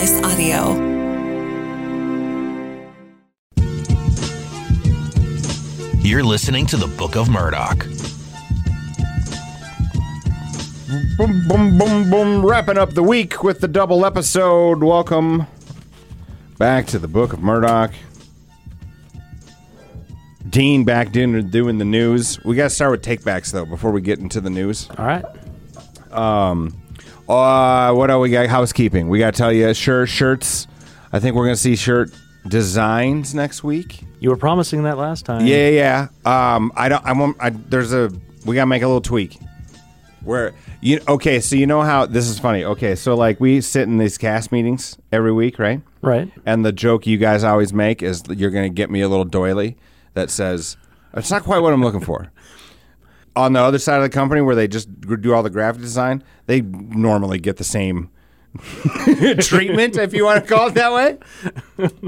Slice Audio. You're listening to the Book of Murdoch. Boom, boom, boom, boom. Wrapping up the week with the double episode. Welcome back to the Book of Murdoch. Dean back in doing the news. We got to start with takebacks though before we get into the news. All right. Um, Uh, what do we got? Housekeeping. We got to tell you, sure, shirts. I think we're gonna see shirt designs next week. You were promising that last time. Yeah, yeah. yeah. Um, I don't. I want. I, there's a. We gotta make a little tweak. Where you okay? So you know how this is funny. Okay, so like we sit in these cast meetings every week, right? Right. And the joke you guys always make is that you're gonna get me a little doily that says it's not quite what I'm looking for. On the other side of the company, where they just do all the graphic design, they normally get the same treatment, if you want to call it that way.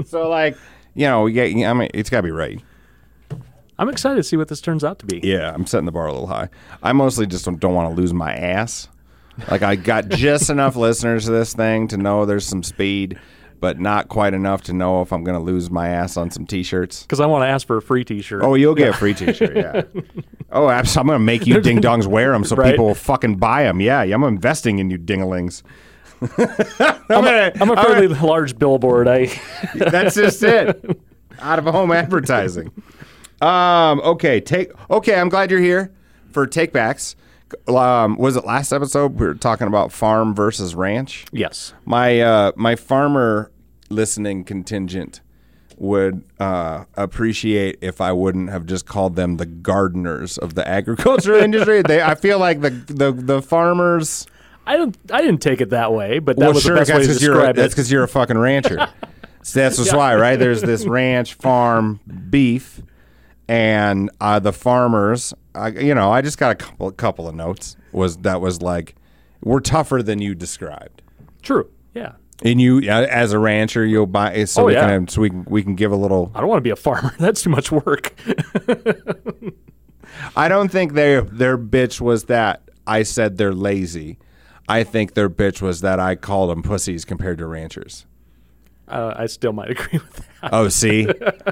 so, like, you know, we get. I mean, it's got to be right. I'm excited to see what this turns out to be. Yeah, I'm setting the bar a little high. I mostly just don't, don't want to lose my ass. Like, I got just enough listeners to this thing to know there's some speed, but not quite enough to know if I'm going to lose my ass on some t-shirts. Because I want to ask for a free T-shirt. Oh, you'll get a free T-shirt. Yeah. oh, absolutely. I'm going to make you ding dongs wear them so Right. people will fucking buy them. Yeah, I'm investing in you dingalings. I'm, I'm, a, I'm a fairly large billboard. I That's just it. Out of home advertising. Um. Okay. Take. Okay. I'm glad you're here for takebacks. Um. Was it last episode we were talking about farm versus ranch? yes. My uh my farmer listening contingent would uh, appreciate if I wouldn't have just called them the gardeners of the agriculture industry. They, I feel like the the the farmers. I don't. I didn't take it that way, but that well, was sure, the best way that's to because you're a, describe that's because you're a fucking rancher. so that's just why, right? There's this ranch farm beef, and uh, the farmers. I, you know, I just got a couple couple of notes. Was that was like we're tougher than you described. True. Yeah. And you, as a rancher, you'll buy so Oh, we yeah. can so we can, we can give a little. I don't want to be a farmer. That's too much work. I don't think their their bitch was that I said they're lazy. I think their bitch was that I called them pussies compared to ranchers. Uh, I still might agree with that. Oh, see,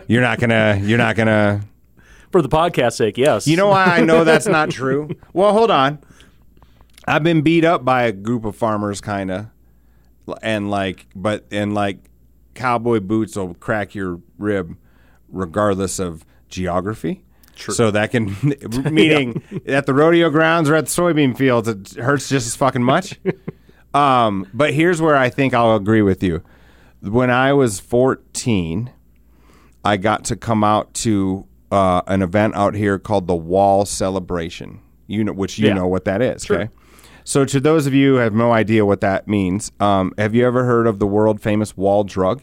you're not gonna you're not gonna. For the podcast sake, yes. You know why I know that's not true? Well, hold on. I've been beat up by a group of farmers, kind of, and like, but and like, cowboy boots will crack your rib, regardless of geography. True. So that can meaning at the rodeo grounds or at the soybean fields, it hurts just as fucking much. um, but here's where I think I'll agree with you. When I was 14, I got to come out to uh, an event out here called the Wall Celebration. You know, which you Yeah. know what that is. Sure. Okay. So to those of you who have no idea what that means, um, have you ever heard of the world famous Wall Drug?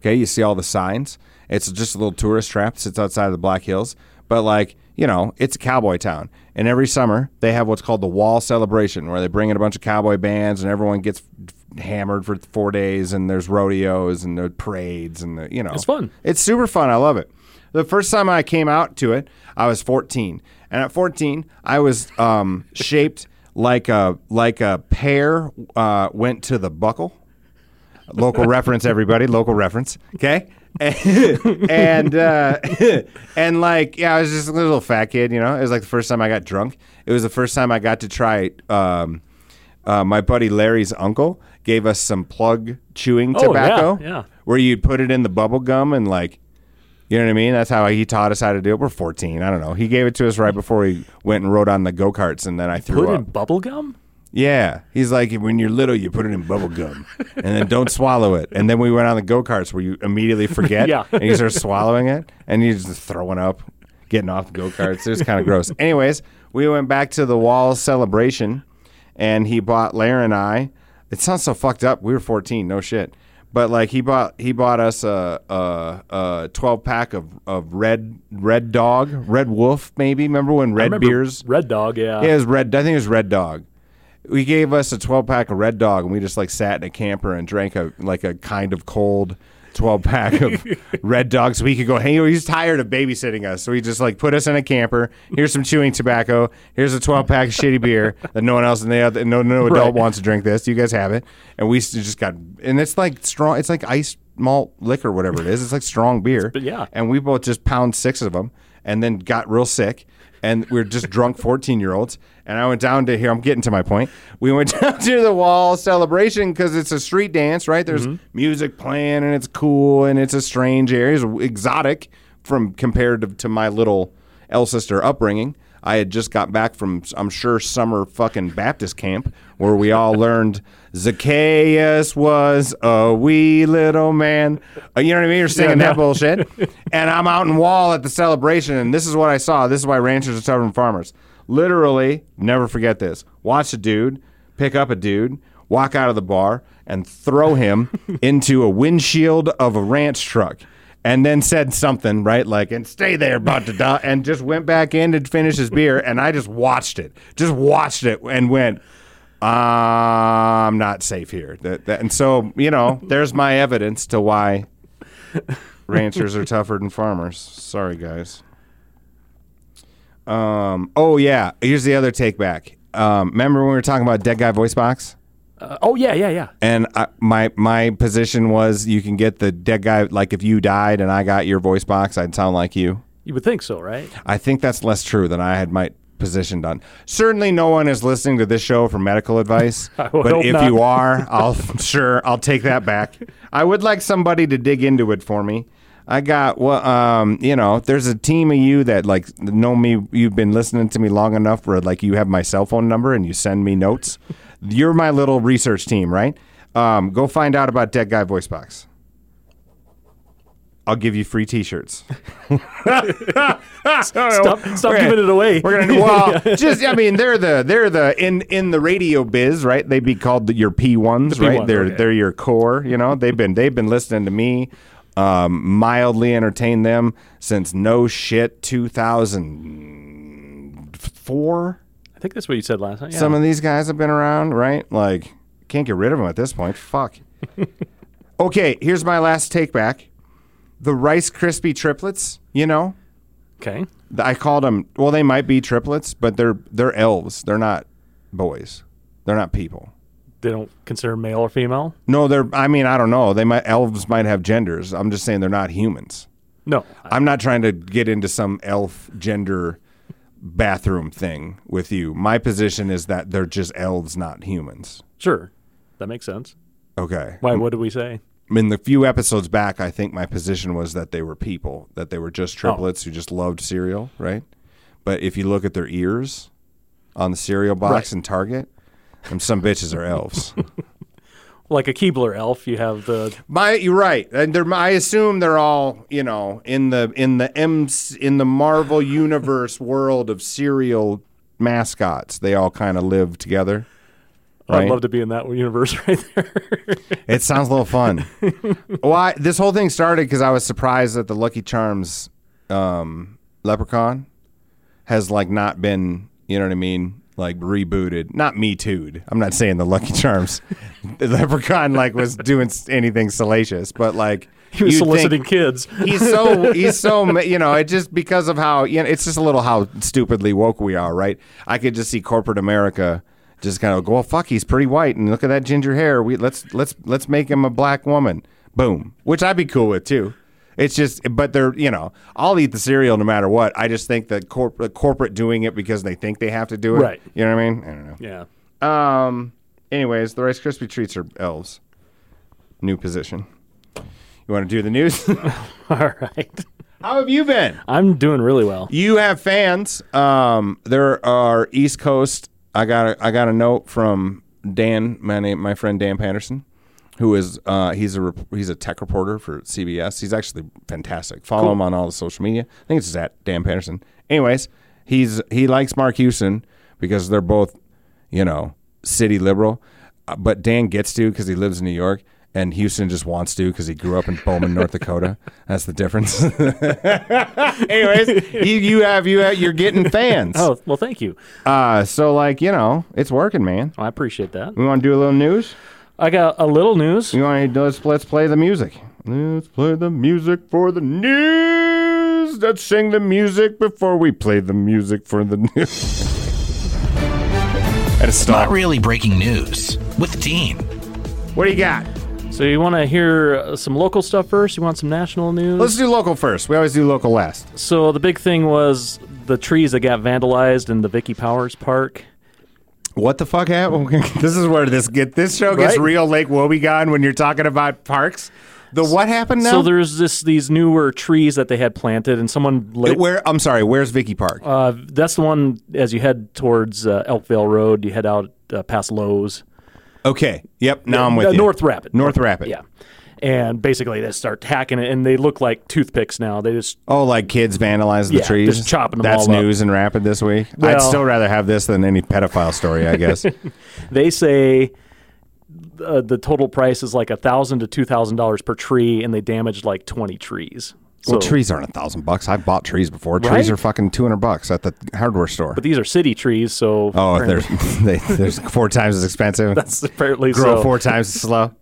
Okay, you see all the signs. It's just a little tourist trap. Sits outside of the Black Hills, but like you know, it's a cowboy town. And every summer they have what's called the Wall Celebration, where they bring in a bunch of cowboy bands and everyone gets hammered for four days. And there's rodeos and there's parades and the, you know, It's fun. It's super fun. I love it. The first time I came out to it, I was 14, and at 14, I was um, shaped like a like a pear uh, went to the buckle. Local reference, everybody. Local reference. Okay. and uh, and like yeah, I was just a little fat kid. You know, it was like the first time I got drunk. It was the first time I got to try. Um, uh, my buddy Larry's uncle gave us some plug chewing Oh, yeah, tobacco. yeah. Where you'd put it in the bubble gum and like you know what I mean? That's how he taught us how to do it. We're 14. I don't know. He gave it to us right before we went and rode on the go karts, and then I threw Put in bubble gum? Yeah, he's like, when you're little, you put it in bubble gum, and then don't swallow it. And then we went on the go karts where you immediately forget, Yeah. and you start swallowing it, and you're just throwing up, getting off the go karts. It was kind of gross. Anyways, we went back to the wall celebration, and he bought Larry and I. It sounds so fucked up. We were 14, no shit. But like he bought he bought us a a, a 12 pack of, of red red dog red wolf maybe remember when red remember beers Red Dog, yeah. yeah, it was red. I think it was Red Dog. We gave us a 12 pack of Red Dog, and we just like sat in a camper and drank a like a kind of cold 12 pack of Red Dog so he could go hang. He's tired of babysitting us, so he just like put us in a camper. Here's some chewing tobacco. Here's a 12 pack of shitty beer that no one else in the other, no no adult Right. wants to drink this. You guys have it, and we just got and it's like strong. It's like ice malt liquor, whatever it is. It's like strong beer. But yeah. and we both just pound six of them, and then got real sick. And we are just drunk 14 year olds. And I went down to here. I'm getting to my point. We went down to the wall celebration because it's a street dance, right? There's mm-hmm. music playing and it's cool and it's a strange area. It's exotic from compared to, to my little L sister upbringing. I had just got back from, I'm sure, summer fucking Baptist camp where we all learned Zacchaeus was a wee little man. Uh, You know what I mean? You're singing Yeah, that bullshit. and I'm out in Wall at the celebration, and this is what I saw. This is why ranchers are than farmers. Literally, never forget this. Watch a dude pick up a dude, walk out of the bar, and throw him into a windshield of a ranch truck. And then said something, right? Like, and stay there, but to die, and just went back in to finish his beer. And I just watched it, just watched it, and went, I'm not safe here. That, that, and so, you know, there's my evidence to why ranchers are tougher than farmers. Sorry, guys. Um. Oh yeah. Here's the other take back. Um. Remember when we were talking about dead guy voice box? Uh, oh yeah, yeah, yeah. And I, my my position was you can get the dead guy like if you died and I got your voice box, I'd sound like you. You would think so, right? I think that's less true than I had my position done. Certainly, no one is listening to this show for medical advice. But if not. you are, I'll sure I'll take that back. I would like somebody to dig into it for me. I got well, um, you know, there's a team of you that like know me. You've been listening to me long enough where like you have my cell phone number and you send me notes. You're my little research team, right? Um, go find out about Dead Guy Voice Box. I'll give you free T-shirts. Stop, stop Okay. giving it away. We're gonna well, just I mean they're the they're the in in the radio biz, right? They'd be called the, your P ones, The right? P1s, they're okay. they're your core. You know, they've been they've been listening to me, um, mildly entertain them since no shit two thousand four. I think that's what you said last time. Yeah. Some of these guys have been around, right? Like can't get rid of them at this point. Fuck. okay, here's my last take back. The Rice Krispie triplets, you know. okay. I called them. Well, they might be triplets, but they're they're elves. They're not boys. They're not people. They don't consider male or female. No, they're. I mean, I don't know. They might elves might have genders. I'm just saying they're not humans. No. I'm not trying to get into some elf gender bathroom thing with you. My position is that they're just elves, not humans. Sure. That makes sense. Okay. Why? What did we say? In the few episodes back, I think my position was that they were people, that they were just oh. triplets who just loved cereal, right? But if you look at their ears on the cereal box Right. in Target, them some bitches are elves. Like a Keebler elf, you have the My, you're right, and they're, I assume they're all you know in the in the M in the Marvel universe world of cereal mascots. They all kind of live together. I'd love to be in that universe right there. It sounds a little fun. well, I, this whole thing started because I was surprised that the Lucky Charms um, leprechaun has like not been, you know what I mean, like rebooted, not me too'd. I'm not saying the Lucky Charms. The leprechaun like was doing anything salacious, but like he was soliciting kids. he's so he's so you know it just because of how you know it's just a little how stupidly woke we are right? I could just see corporate america just kind of go well fuck he's pretty white and look at that ginger hair. We let's let's let's make him a black woman. Boom. Which i'd be cool with too it's just but they're you know i'll eat the cereal no matter what i just think that corp- corporate doing it because they think they have to do it Right. you know what i mean i don't know yeah. um. Anyways, the Rice Krispie treats are elves. New position. You want to do the news? All right. How have you been? I'm doing really well. You have fans. Um. There are East Coast. I got a, I got a note from Dan, my name, my friend Dan Patterson, who is uh he's a he's a tech reporter for CBS. He's actually fantastic. Follow him on all the social media. I think it's just at Dan Patterson. Anyways, he's he likes Mark Houston because they're both you know, city liberal. Uh, but Dan gets to because he lives in New York, and Houston just wants to because he grew up in Bowman, North Dakota. That's the difference. Anyways, you, you have you have, you're getting fans. Oh well, thank you. Uh, so like you know, it's working, man. I appreciate that. We want to do a little news. I got a little news. You want to let's let's play the music. Let's play the music for the news. Let's sing the music before we play the music for the news. and Not stop. really breaking news with Dean. What do you got? So you want to hear uh, some local stuff first? You want some national news? Let's do local first. We always do local last. So the big thing was the trees that got vandalized in the Vicky Powers Park. What the fuck happened? this is where this get this show gets Right? real Lake Wobegon when you're talking about parks. The what happened now? So there's this these newer trees that they had planted, and someone where I'm sorry, where's Vicky Park? Uh, that's the one as you head towards uh, Elkvale Road. You head out uh, past Lowe's. okay. Yep. Now I'm with Uh, you. North Rapid. North Rapid. Yeah. And basically, they start hacking it, and they look like toothpicks now. They just Oh, like kids vandalize the Yeah, trees. just chopping them That's all up. news and rapid this week. I'd still rather have this than any pedophile story. I guess. they say uh, the total price is like a thousand to two thousand dollars per tree, and they damaged like twenty trees. So, well, trees aren't a thousand bucks. I've bought trees before. Trees are fucking two hundred bucks at the hardware store. but these are city trees, so oh, apparently- there's they, there's four times as expensive. that's apparently Grow so. four times as slow.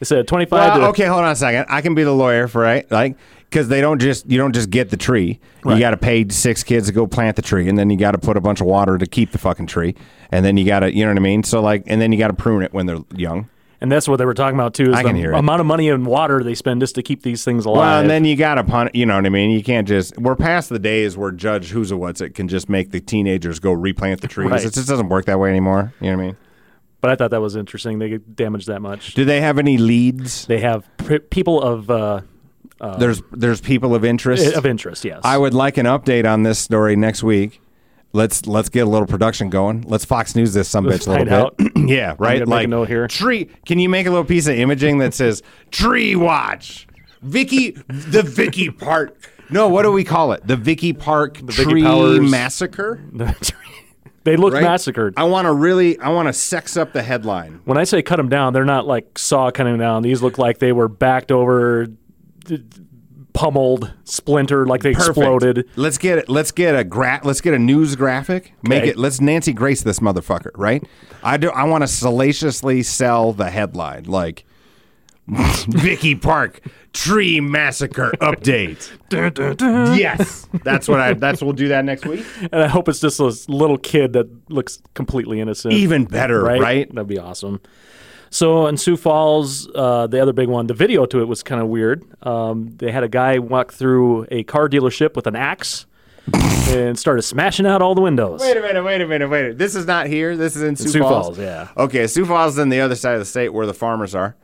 They said twenty five. Well, to, okay, hold on a second. I can be the lawyer for right, like because they don't just you don't just get the tree. You got to pay six kids to go plant the tree, and then you got to put a bunch of water to keep the fucking tree, and then you got to you know what I mean. So like, and then you got to prune it when they're young. and that's what they were talking about too. Is I the can hear it. amount of money and water they spend just to keep these things alive. Well, and then you got to pun. You know what I mean. You can't just. We're past the days where Judge Who's a What's It can just make the teenagers go replant the trees. Right. It just doesn't work that way anymore. You know what I mean? But I thought that was interesting. They get damaged that much. Do they have any leads? They have people of uh, there's there's people of interest. of interest. Yes, I would like an update on this story next week. Let's let's get a little production going. Let's Fox News this some bitch a little bit. yeah, right. like note here. tree. Can you make a little piece of imaging that says tree watch? Vicky, the Vicky Park. No, what do we call it? The Vicky Park Vicky Tree Powers- Massacre. they look Right? massacred. I want to really, I want to sex up the headline. when I say cut them down, they're not like saw cutting down. These look like they were backed over, pummeled, splintered, like they Perfect. exploded. Let's get it. Let's get a gra- Let's get a news graphic. Make Okay. it. Let's Nancy Grace this motherfucker. Right. I do. I want to salaciously sell the headline like Vicky Park tree massacre update. yes, that's what I. That's we'll do that next week. And I hope it's just this little kid that looks completely innocent. Even better, right? right? That'd be awesome. So in Sioux Falls, uh, the other big one, the video to it was kind of weird. Um, they had a guy walk through a car dealership with an axe and started smashing out all the windows. Wait a minute. Wait a minute. Wait a minute. This is not here. This is in Sioux, Sioux Falls. Falls, yeah. Okay, Sioux Falls is on the other side of the state where the farmers are.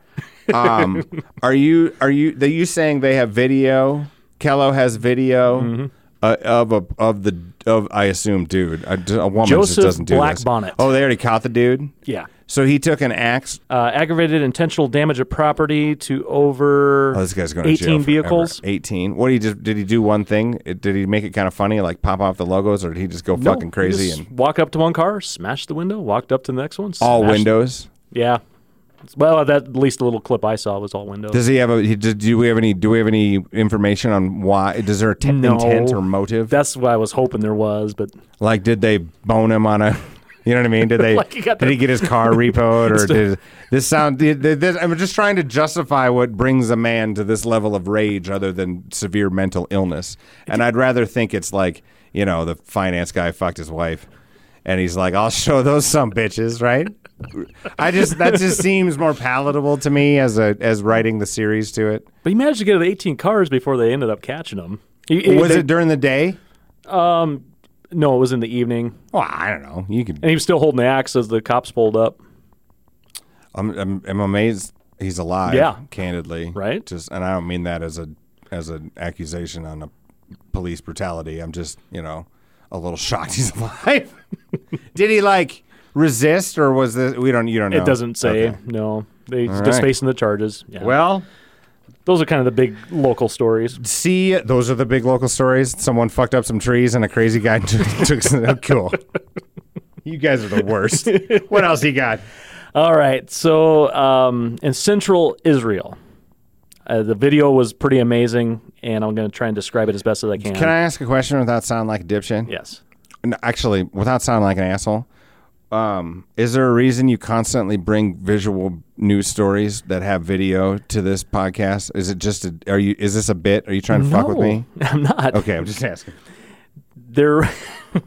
Um, are you are you are you saying they have video? KELO has video Mm-hmm. uh, of a of the of I assume dude a, a woman Joseph just doesn't do Black this. Bonnet. Oh, they already caught the dude. Yeah. So he took an axe. Uh, aggravated intentional damage of property to over Oh, this guy's going to 18 jail vehicles. Eighteen. What did he just did he do one thing? It- Did he make it kind of funny, like pop off the logos, or did he just go No, fucking crazy just and walk up to one car, smash the window, walked up to the next one. all windows? Yeah. Well, that at least the little clip I saw was all windows. Does he have a? do we have any? Do we have any information on why? Does there a t- No. intent or motive? That's what I was hoping there was, but like, did they bone him on a? You know what I mean? Did they? Like he did the- he get his car repoed, or did this sound? Did this, I'm just trying to justify what brings a man to this level of rage, other than severe mental illness. And I'd rather think it's like you know the finance guy fucked his wife, and he's like, "I'll show those some bitches," right? I just that just seems more palatable to me as a as writing the series to it. but he managed to get 18 cars before they ended up catching him. He, he- Was they- it during the day? Um, no, it was in the evening, Well, I don't know. You could. and he was still holding the axe as the cops pulled up. I'm, I'm, I'm amazed he's alive. Yeah. candidly, Right? Just, and I don't mean that as a as an accusation on a police brutality. I'm just, you know, a little shocked he's alive. Did he like resist, or was this? We don't. You don't know. It doesn't say. Okay. No, they All just right. facing the charges. Yeah. Well, those are kind of the big local stories. see, those are the big local stories. Someone fucked up some trees, and a crazy guy took. took some, oh, cool. You guys are the worst. what else he got? All right. So um, in central Israel, uh, the video was pretty amazing, and I'm going to try and describe it as best as I can. Can I ask a question without sounding like a dipshit? Yes. No, actually, without sounding like an asshole, um, is there a reason you constantly bring visual news stories that have video to this podcast? Is it just a, are you is this a bit? Are you trying to fuck with me? I'm not. Okay, I'm just asking. There,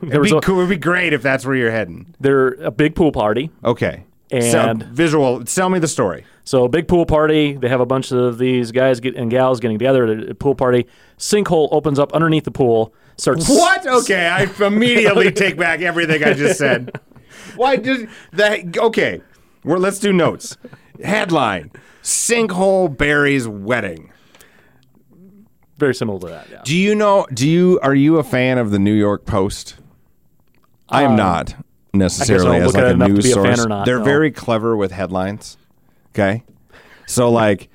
there It'd be a, cool. It'd be great if that's where you're heading. there a big pool party. Okay. And- so, visual. Tell me the story. So a big pool party. They have a bunch of these guys get, and gals getting together at a pool party. Sinkhole opens up underneath the pool. Starts What? Okay, I immediately take back everything I just said. Why did that? Okay, well, let's do notes. Headline: Sinkhole buries wedding. Very similar to that. Yeah. Do you know? Do you are you a fan of the New York Post? I am um, not necessarily as like a news a source. or not, They're no. very clever with headlines. Okay, so like,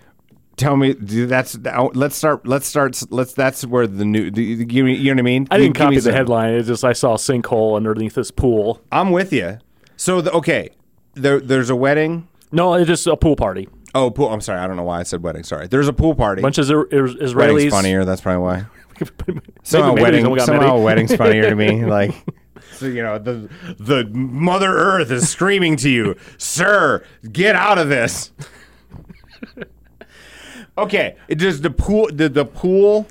tell me that's oh, let's start. Let's start. Let's that's where the new. The, you, you know what I mean? I didn't give copy the some- headline. It's just I saw a sinkhole underneath this pool. I'm with you. So the, okay, there, there's a wedding. No, it's just a pool party. Oh, pool. I'm sorry. I don't know why I said wedding. Sorry. There's a pool party. bunch of Isra- Is- Wedding's funnier. That's probably why. maybe, Somehow maybe wedding. Somehow wedding's funnier to me. Like, so, you know, the the Mother Earth is screaming to you, sir, get out of this. okay. It does the pool. The, the pool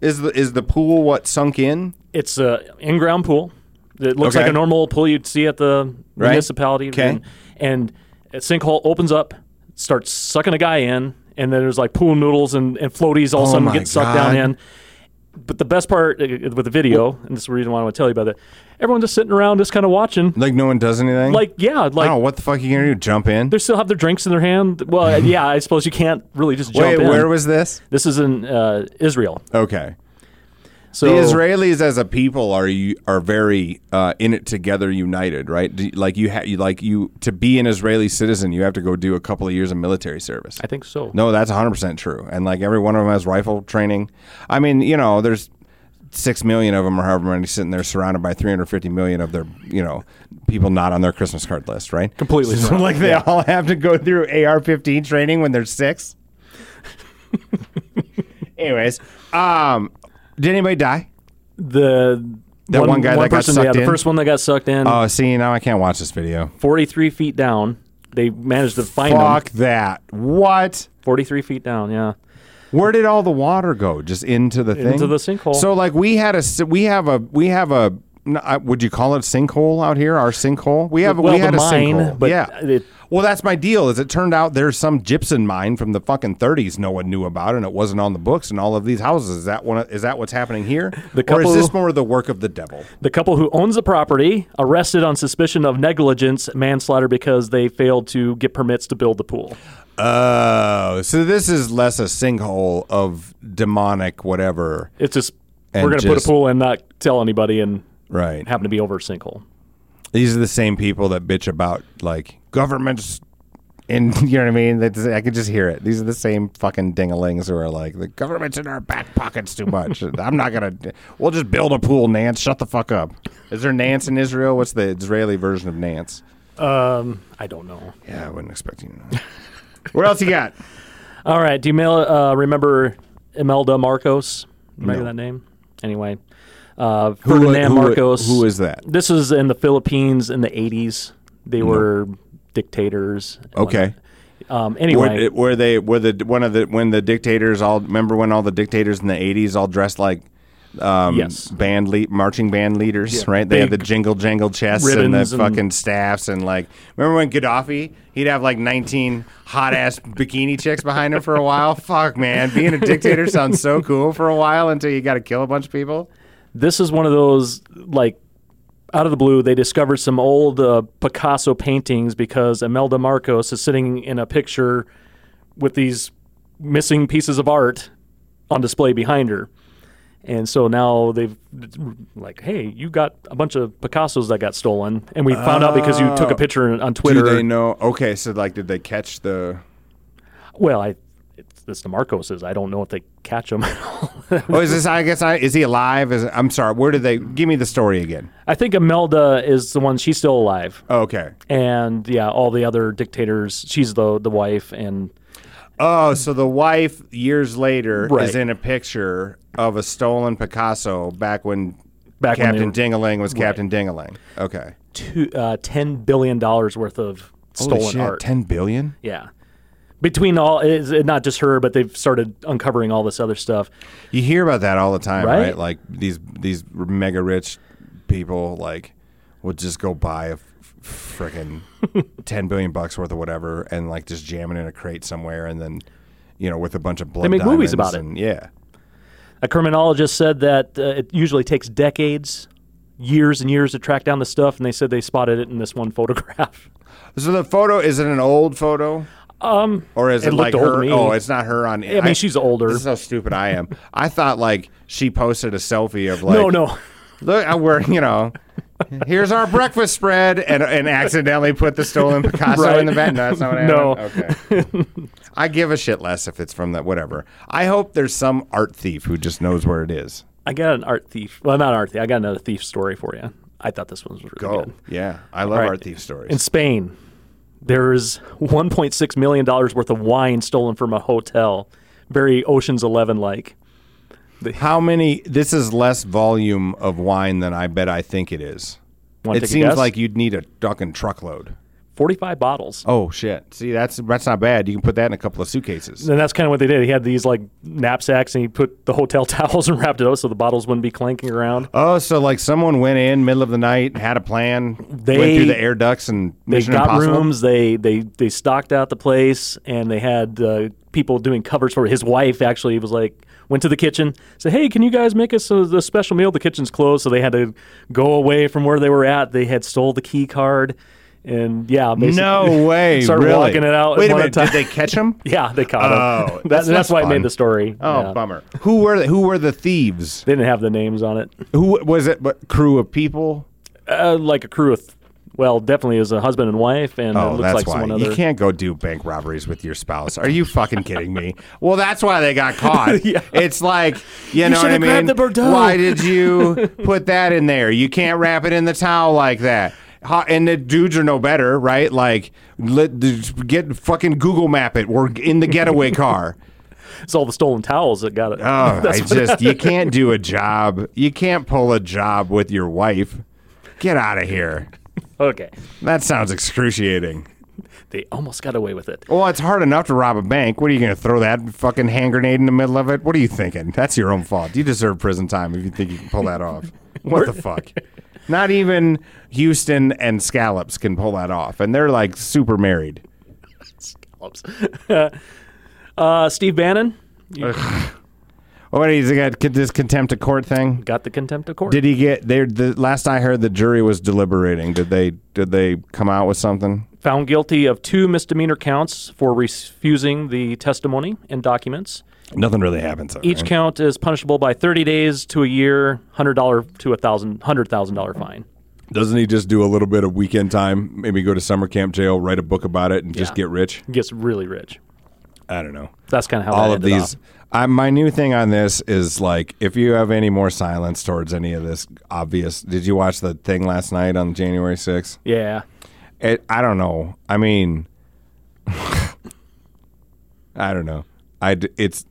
is the is the pool what sunk in? It's a in-ground pool. It looks Okay. like a normal pool you'd see at the Right. municipality. Okay. And, and a sinkhole opens up, starts sucking a guy in, and then there's like pool noodles and, and floaties all of a Oh sudden my get sucked down in. But the best part uh, with the video, and this is the reason why I want to tell you about it, everyone just sitting around, just kind of watching. Like no one does anything. Like, yeah, like oh, what the fuck are you gonna do? Jump in? they still have their drinks in their hand. Well, yeah, I suppose you can't really just jump Wait, in. where was this? this is in uh, Israel. Okay. So the Israelis as a people are you are very uh, in it together, united, right? Do, like you, ha- you like you to be an Israeli citizen, you have to go do a couple of years of military service. I think so. No, that's 100 percent true, and like every one of them has rifle training. I mean, you know, there's six million of them or however many sitting there surrounded by 350 million of their, you know, people not on their Christmas card list, right? Completely So like they all have to go through AR-15 training when they're six. Anyways, um, did anybody die? The That one guy that got person, sucked yeah, the first one that got sucked in, Oh, see, now I can't watch this video. 43 feet down. They managed to find Fuck him. that. What? 43 feet down, yeah. Where did all the water go? Just into the thing? Into the sinkhole. So like we had a we have a we have a uh, would you call it a sinkhole out here? Our sinkhole? We have Well, we had a mine, sinkhole. but yeah. it- well, that's my deal. Is it turned out there's some gypsum mine from the fucking 30s no one knew about and it wasn't on the books and all of these houses. Is that one? Is that what's happening here? The or is couple- this more the work of the devil? The couple who owns the property arrested on suspicion of negligence, manslaughter, because they failed to get permits to build the pool. Oh, so this is less a sinkhole of demonic whatever. It's just we're going to put a pool and not tell anybody and Right. happen to be over a sinkhole. These are the same people that bitch about like governments and you know what I mean? That's- I can just hear it. These are the same fucking dingalings who are like the government's in our back pockets too much. I'm not gonna. We'll just build a pool, Nance. Shut the fuck up. Is there Nance in Israel? What's the Israeli version of Nance? Um, I don't know. Yeah, I wouldn't expect you to know. what else you got? All right. Do you mail, uh, remember Imelda Marcos? Remember No. that name? Anyway, uh, Who- Ferdinand who- Marcos. who is that? This is in the Philippines in the 80s. They were dictators. Okay. Um, anyway, Were, were they were the one of the when the dictators all remember when all the dictators in the '80s all dressed like um, Yes. band lead, marching band leaders, Yeah. right? They had the jingle jangle chests and the and- fucking staffs and like. Remember when Gaddafi? He'd have like 19 hot ass bikini chicks behind him for a while. Fuck, man, being a dictator sounds so cool for a while until you got to kill a bunch of people. This is one of those like out of the blue they discovered some old uh, picasso paintings because imelda marcos is sitting in a picture with these missing pieces of art on display behind her and so now they've like hey you got a bunch of picassos that got stolen and we found out because you took a picture on twitter Do they know? Okay, so like, did they catch the? well i it's, it's the marcoses i don't know if they catch them Oh, is this? I guess I is he alive? Is I'm sorry. Where did they? Give me the story again. i think imelda is the one she's still alive Oh, okay. and yeah, all the other dictators. She's the the wife, and Oh, so the wife years later Right. is in a picture of a stolen Picasso back when Back when Captain were- Dingaling was Captain Dingaling. Okay. two, uh, ten billion dollars worth of stolen shit, art. Ten billion. Yeah. Between all, not just her, but they've started uncovering all this other stuff. You hear about that all the time, right? Right? Like these these mega rich people like would just go buy a freaking ten billion bucks worth of whatever and like just jam it in a crate somewhere and then you know with a bunch of blood. they make movies about it. Yeah. A criminologist said that uh, it usually takes decades, years and years to track down the stuff, and they said they spotted it in this one photograph. So the photo is it an old photo? Um, or is it it, like looked old to her? Oh, it's not her on. I mean, she's older. This is how stupid I am. I thought like she posted a selfie of like no, no. look we're you know here's our breakfast spread and and accidentally put the stolen Picasso Right. in the bed. No, that's not what No. Okay. I give a shit less if it's from that whatever. I hope there's some art thief who just knows where it is. I got an art thief. Well, not art thief. I got another thief story for you. I thought this one was really Go. good. Yeah. I love right. art thief stories. In Spain, there's 1.6 million dollars worth of wine stolen from a hotel, very Ocean's Eleven like. How many this is less volume of wine than I bet I think it is. Wanna it take a seems guess? like you'd need a fucking truckload. 45 bottles. Oh shit! See, that's that's not bad. You can put that in a couple of suitcases. And that's kind of what they did. He had these like knapsacks, and he put the hotel towels and wrapped it up so the bottles wouldn't be clanking around. Oh, so like someone went in middle of the night, had a plan, they went through the air ducts and They got Impossible. rooms. They they they stocked out the place, and they had uh, people doing covers for it. his wife. Actually, was like went to the kitchen, said, "Hey, can you guys make us a, a special meal?" The kitchen's closed, so they had to go away from where they were at. They had stole the key card, and yeah, basically No way! started really? walking it out. Wait a minute, did they catch him? Yeah, they caught Oh, him. that's that's why it fun. made the story. Oh, Yeah. bummer. Who were the, who were the thieves? They didn't have the names on it. Who was it? But crew of people. Uh, like a crew of, well, definitely as a husband and wife, and it Oh, looks that's like why someone other. you can't go do bank robberies with your spouse. Are you fucking kidding me? Well, that's why they got caught. Yeah. It's like you, know what I mean. Why did you put that in there? You can't wrap it in the towel like that. And the dudes are no better, right? Like, let, get fucking Google Map it. We're in the getaway car. It's all the stolen towels that got it. Oh, I just you can't do a job. You can't pull a job with your wife. Get out of here. okay, That sounds excruciating. they almost got away with it. Well, it's hard enough to rob a bank. What are you going to throw that fucking hand grenade in the middle of it? What are you thinking? That's your own fault. You deserve prison time if you think you can pull that off. What the fuck? Not even Houston and Scallops can pull that off, and they're like super married. Oops. uh, Steve Bannon you What he's got this contempt of court thing? got the contempt of court. Did he get there? The last I heard, the jury was deliberating. Did they? Did they come out with something? Found guilty of two misdemeanor counts for refusing the testimony and documents. Nothing really happens. though, Each right? count is punishable by 30 days to a year, hundred dollar to a thousand, hundred thousand dollar fine. Doesn't he just do a little bit of weekend time? Maybe go to summer camp jail, write a book about it, and just get rich. Gets really rich. I don't know. That's kind of how all that of these. I, my new thing on this is like, if you have any more silence towards any of this obvious, did you watch the thing last night on January 6th? Yeah. It, I don't know. I mean, I don't know. I d- it's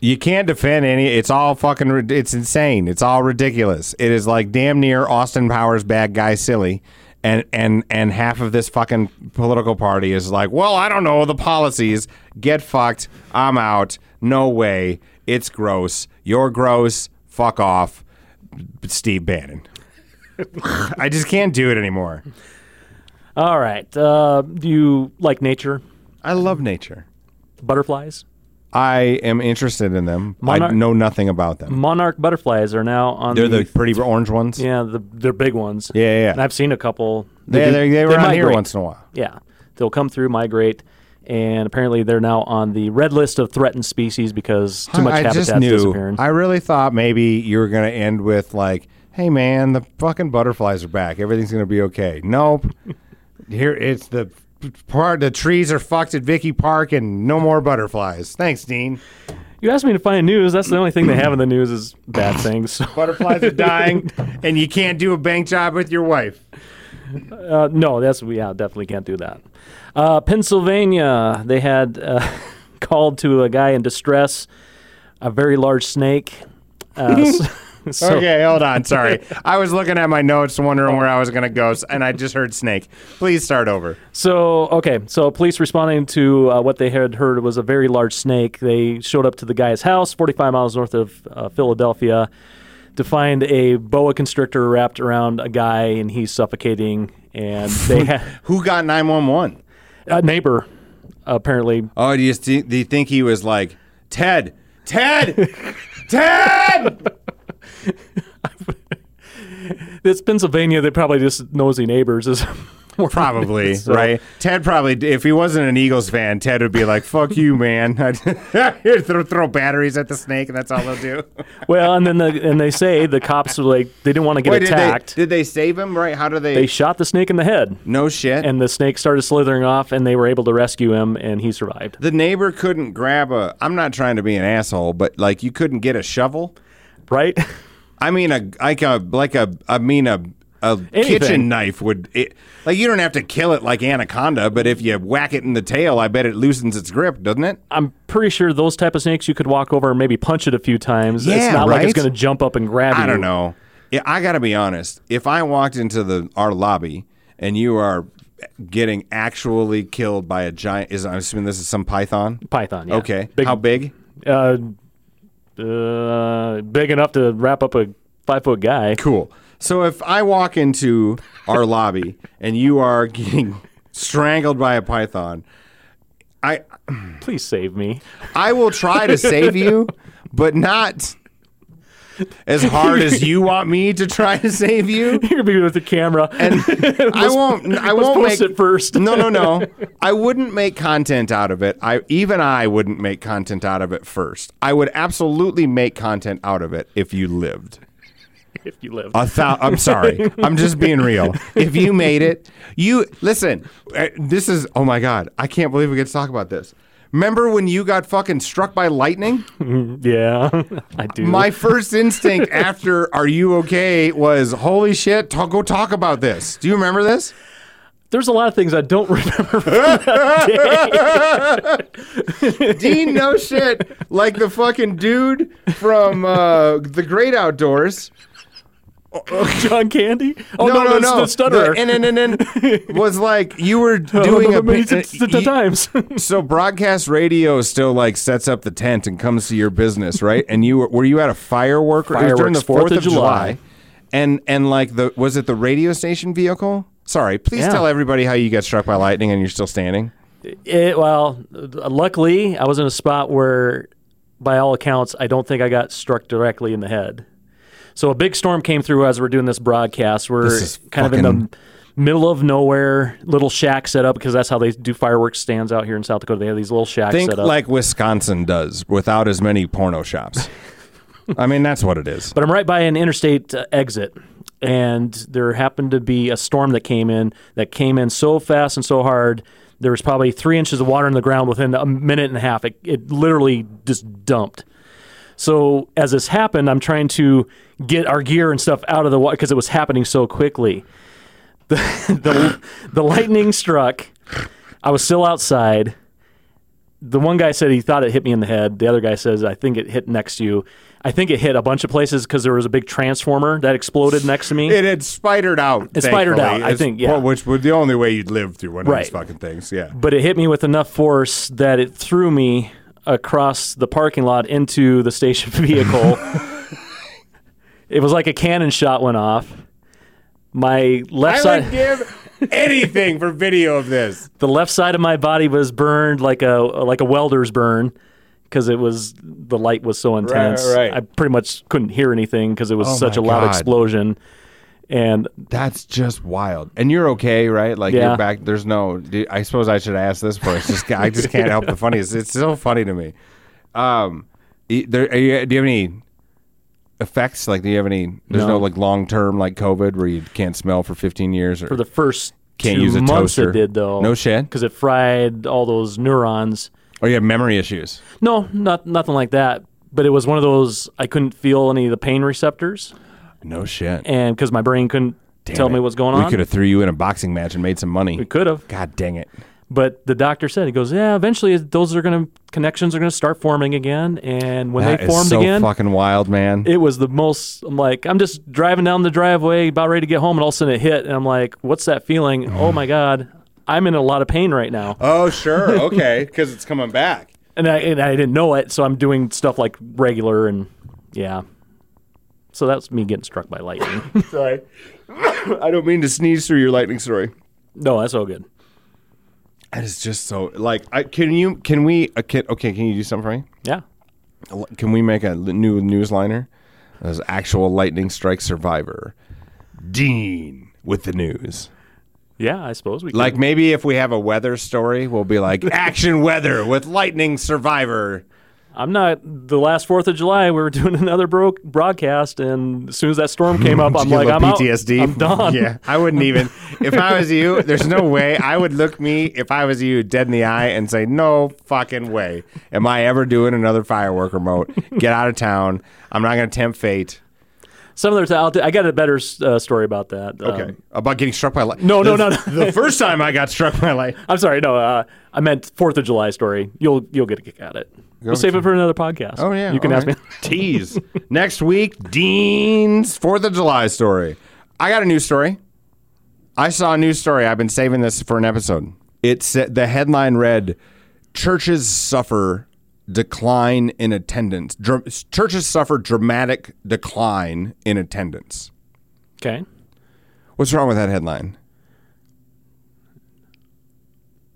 you can't defend any. It's all fucking. It's insane. It's all ridiculous. It is like damn near Austin Powers bad guy silly. And, and and half of this fucking political party is like, well, I don't know the policies. Get fucked. I'm out. No way. It's gross. You're gross. Fuck off, Steve Bannon. I just can't do it anymore. All right. Uh, do you like nature? I love nature. Butterflies? I am interested in them. I know nothing about them. Monarch butterflies are now on They're the, the pretty orange ones. yeah, the, they're big ones. Yeah, yeah, yeah. And I've seen a couple. They, do- they, they were on here once in a while. Yeah, they'll come through, migrate, and apparently they're now on the red list of threatened species because too much I habitat's just knew. disappearing. I really thought maybe you were going to end with like, "Hey, man, the fucking butterflies are back. Everything's going to be okay." Nope. Here it's the part. The trees are fucked at Vicky Park, and no more butterflies. Thanks, Dean. you asked me to find news. That's the only thing they have in the news is bad things. Butterflies are dying, and you can't do a bank job with your wife. Uh, no, that's we yeah, definitely can't do that. Uh, Pennsylvania, they had uh, called to a guy in distress, a very large snake. Uh, So- okay, hold on. Sorry. I was looking at my notes wondering where I was going to go, and I just heard snake. Please start over. So, okay, so police responding to uh, what they had heard was a very large snake. They showed up to the guy's house, 45 miles north of uh, Philadelphia, to find a boa constrictor wrapped around a guy, and he's suffocating. And they had Who got 911? a neighbor, apparently. Oh, do you, st- do you think he was like, Ted, Ted, Ted? It's Pennsylvania. They're probably just nosy neighbors. Is Probably, So- right? Ted probably, if he wasn't an Eagles fan, Ted would be like, fuck you, man. Here, throw, throw batteries at the snake, and that's all they'll do. Well, and then the, and they say the cops were like they didn't want to get Wait, did they, attacked. did they save him, right? How do they? they shot the snake in the head, no shit. and the snake started slithering off, and they were able to rescue him, and he survived. the neighbor couldn't grab a. I'm not trying to be an asshole, but like you couldn't get a shovel. Right? I mean a like a like a I mean a a kitchen knife would it, like you don't have to kill it like anaconda, but if you whack it in the tail, I bet it loosens its grip, doesn't it? I'm pretty sure those type of snakes you could walk over and maybe punch it a few times. Yeah, it's not like it's going to jump up and grab you. I don't know. Yeah, I got to be honest. If I walked into the our lobby and you are getting actually killed by a giant, is I'm assuming this is some python. Python. Yeah. Okay, Big, how big? Uh, uh, big enough to wrap up a five foot guy. Cool. So if I walk into our lobby and you are getting strangled by a python, I Please save me. I will try to save you, but not as hard as you want me to try to save you. You're gonna be with the camera. And I won't. I won't post make it first. No, no, no. I wouldn't make content out of it. I even I wouldn't make content out of it first. I would absolutely make content out of it if you lived. if you live. A thou- I'm sorry. I'm just being real. If you made it, you listen. uh, This is oh my god. I can't believe we get to talk about this. Remember when you got fucking struck by lightning? yeah, I do. My first instinct after "Are you okay?" was "Holy shit! Talk, go talk about this." Do you remember this? There's a lot of things I don't remember. Dean, no shit. Like the fucking dude from uh, the Great Outdoors. Oh, John Candy? Oh no, no, that's no. the stutterer. The, was like you were Oh, doing a. The times. So broadcast radio still like sets up the tent and comes to your business, right? And you were, were you at a firework? it was during the Fourth of July. And and like the was it the radio station vehicle? Sorry, please Yeah. tell everybody how you got struck by lightning and you're still standing. It, well, luckily, I was in a spot where, by all accounts, I don't think I got struck directly in the head. So a big storm came through as we're doing this broadcast. We're This is kind of in the middle of nowhere, little shack set up because that's how they do fireworks stands out here in South Dakota. They have these little shacks Think set up. like Wisconsin does without as many porno shops. I mean, that's what it is. But I'm right by an interstate uh, exit, and there happened to be a storm that came in that came in so fast and so hard. There was probably three inches of water in the ground within a minute and a half. It, it literally just dumped. So as this happened, I'm trying to get our gear and stuff out of the water because it was happening so quickly. The, the the lightning struck. I was still outside. The one guy said he thought it hit me in the head. The other guy says I think it hit next to you. I think it hit a bunch of places because there was a big transformer that exploded next to me. It had spidered out. It spidered out, I think, yeah. well, which was the only way you'd live through one of Right. these fucking things. Yeah. but it hit me with enough force that it threw me across the parking lot into the station vehicle. it was like a cannon shot went off. My left side. I side, would give anything for video of this. the left side of my body was burned like a like a welder's burn because it was the light was so intense. right. I pretty much couldn't hear anything because it was Oh such a my loud God. explosion. And That's just wild. And you're okay, right? Like Yeah. you're back. There's no. I suppose I should ask this first. Just I just can't help the funniest. It's so funny to me. Um, there. Are you, do you have any effects? Like, do you have any? There's no, No. like long term like COVID where you can't smell for 15 years or for the first Can't use a months toaster. it did though. No shit? because it fried all those neurons. Oh, you have memory issues. No, not nothing like that. But it was one of those I couldn't feel any of the pain receptors, No shit. and because my brain couldn't Damn tell it. me what's going on. We could have threw you in a boxing match and made some money. We could have. God dang it. But the doctor said, he goes, yeah, eventually those are going to, connections are going to start forming again. And when That they formed so again, fucking wild, man. it was the most, I'm like, I'm just driving down the driveway, about ready to get home, and all of a sudden it hit. And I'm like, what's that feeling? oh my God, I'm in a lot of pain right now. oh, sure, okay, because it's coming back. And I, and I didn't know it. So I'm doing stuff like regular and yeah. So that's me getting struck by lightning. Sorry, I don't mean to sneeze through your lightning story. no, that's all good. That is just so like. I, can you? Can we? Uh, can, okay, can you do something for me? Yeah. Can we make a l- new newsliner? As actual lightning strike survivor, Dean with the news. Yeah, I suppose we Like maybe if we have a weather story, we'll be like action weather with lightning survivor. I'm not. The last Fourth of July, we were doing another bro- broadcast, and as soon as that storm came up, I'm like, I'm PTSD. out. I'm done. Yeah, I wouldn't even. If I was you, there's no way I would look me if I was you dead in the eye and say, "No fucking way, am I ever doing another firework remote? Get out of town. I'm not going to tempt fate." Some I'll, I got a better uh, story about that. Um, Okay, about getting struck by lightning. No, no, The- no, no. the first time I got struck by lightning. I'm sorry. No, uh, I meant Fourth of July story. You'll you'll get a kick at it. We'll save it for another podcast. Oh yeah, you can all ask right. me. Tease next week. Dean's Fourth of July story. I got a new story. I saw a news story. I've been saving this for an episode. It said the headline read: "Churches suffer decline in attendance. Dr- churches suffer dramatic decline in attendance." Okay. What's wrong with that headline?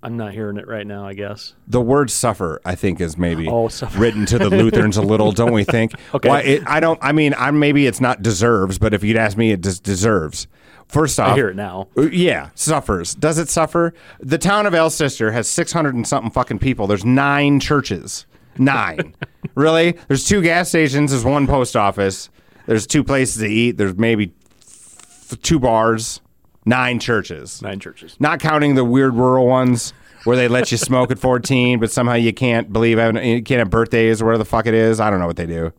I'm not hearing it right now. I guess. The word "suffer," I think, is maybe Oh, written to the Lutherans a little, don't we think? Okay. Why, it, I don't. I mean, I maybe it's not deserves, but if you'd ask me, it just deserves. First off, I hear it now. Uh, Yeah, suffers. Does it suffer? The town of Alcester has 600 and something fucking people. There's nine churches. Nine. really? There's two gas stations. There's one post office. There's two places to eat. There's maybe f- two bars. Nine churches. Nine churches. Not counting the weird rural ones where they let you smoke at 14, but somehow you can't believe you can't have birthdays or whatever the fuck it is. I don't know what they do.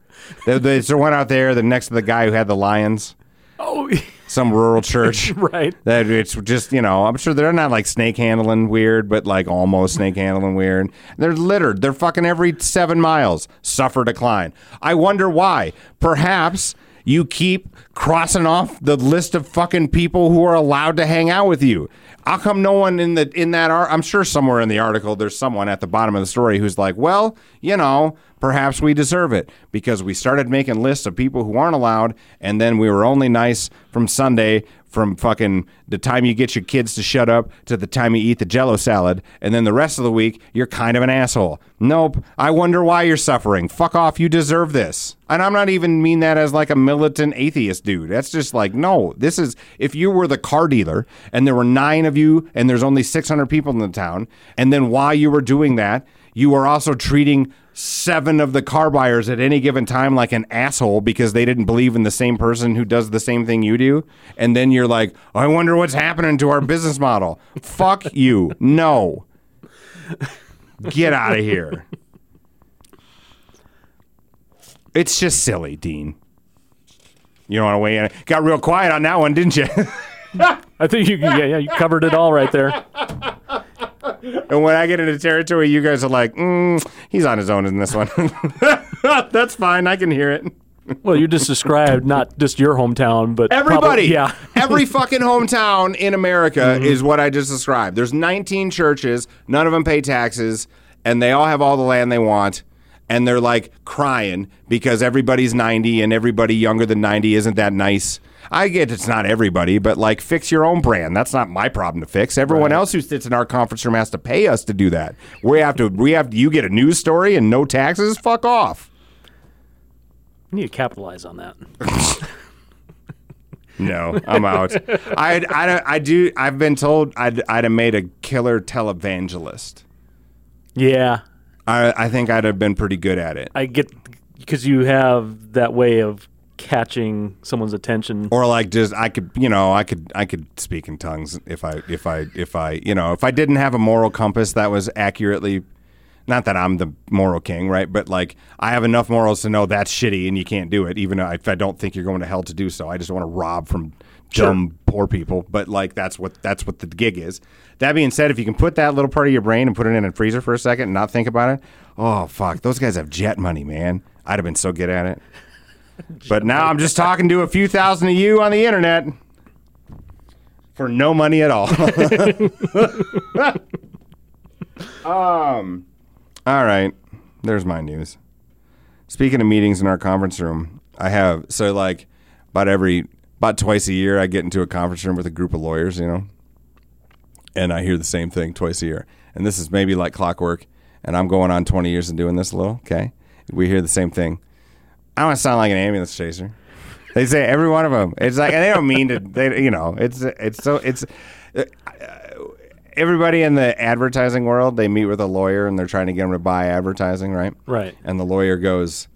There's the one out there, the next to the guy who had the lions, Oh, some rural church. right. That it's just you know I'm sure they're not like snake handling weird, but like almost snake handling weird. They're littered. They're fucking every seven miles suffer decline. I wonder why. Perhaps you keep crossing off the list of fucking people who are allowed to hang out with you. How come no one in the in that art? I'm sure somewhere in the article there's someone at the bottom of the story who's like, well, you know, perhaps we deserve it because we started making lists of people who aren't allowed, and then we were only nice from Sunday from fucking the time you get your kids to shut up to the time you eat the jello salad, and then the rest of the week you're kind of an asshole. Nope. I wonder why you're suffering. Fuck off. You deserve this. And I'm not even mean that as like a militant atheist dude. That's just like no. This is if you were the car dealer and there were nine of you and there's only 600 people in the town, and then while you were doing that, you were also treating seven of the car buyers at any given time like an asshole because they didn't believe in the same person who does the same thing you do. And then you're like, I wonder what's happening to our business model. Fuck you. No. Get out of here. It's just silly, Dean. You don't want to weigh in. Got real quiet on that one, didn't you? I think you yeah yeah you covered it all right there. And when I get into territory, you guys are like, mm, he's on his own in this one. That's fine. I can hear it. Well, you just described not just your hometown, but Everybody. probably- yeah. Every fucking hometown in America is what I just described. There's 19 churches. None of them pay taxes. And they all have all the land they want. And they're like crying because everybody's 90 and everybody younger than 90 isn't that nice. I get it's not everybody, but like fix your own brand. That's not my problem to fix. Everyone else who sits in our conference room has to pay us to do that. We have to. We have. You get a news story and no taxes. Fuck off. You need to capitalize on that. No, I'm out. I, I, I do. I've been told I'd, I'd have made a killer televangelist. Yeah, I, I think I'd have been pretty good at it. I get because you have that way of catching someone's attention. Or like just I could, you know, I could I could speak in tongues if I if I if I you know if I didn't have a moral compass that was accurately. Not that I'm the moral king, right? But like, I have enough morals to know that's shitty and you can't do it, even if I don't think you're going to hell to do so. I just don't want to rob from dumb poor people, but like that's what that's what the gig is. That being said, if you can put that little part of your brain and put it in a freezer for a second and not think about it, oh fuck, those guys have jet money, man. I'd have been so good at it. But now I'm just talking to a few thousand of you on the internet for no money at all. um, all right, there's my news. Speaking of meetings in our conference room, I have so like about every about twice a year I get into a conference room with a group of lawyers, you know, and I hear the same thing twice a year. And this is maybe like clockwork. And I'm going on 20 years and doing this a little. Okay, we hear the same thing. I don't sound like an ambulance chaser. They say every one of them. It's like and they don't mean to. They you know it's it's so it's. Uh, everybody in the advertising world, they meet with a lawyer and they're trying to get them to buy advertising, right? Right. And the lawyer goes,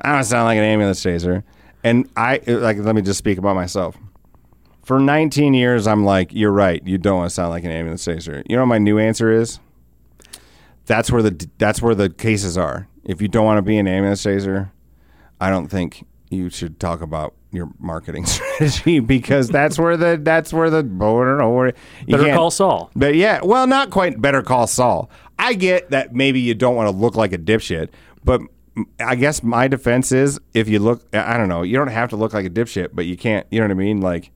"I don't sound like an ambulance chaser." And I like let me just speak about myself. For 19 years, I'm like, "You're right. You don't want to sound like an ambulance chaser." You know what my new answer is? That's where the that's where the cases are. If you don't want to be an ambulance chaser, I don't think you should talk about your marketing strategy because that's where the that's where the oh, I don't know where you Better call Saul. But yeah, well, not quite. Better call Saul. I get that maybe you don't want to look like a dipshit, but I guess my defense is if you look, I don't know, you don't have to look like a dipshit, but you can't. You know what I mean? Like,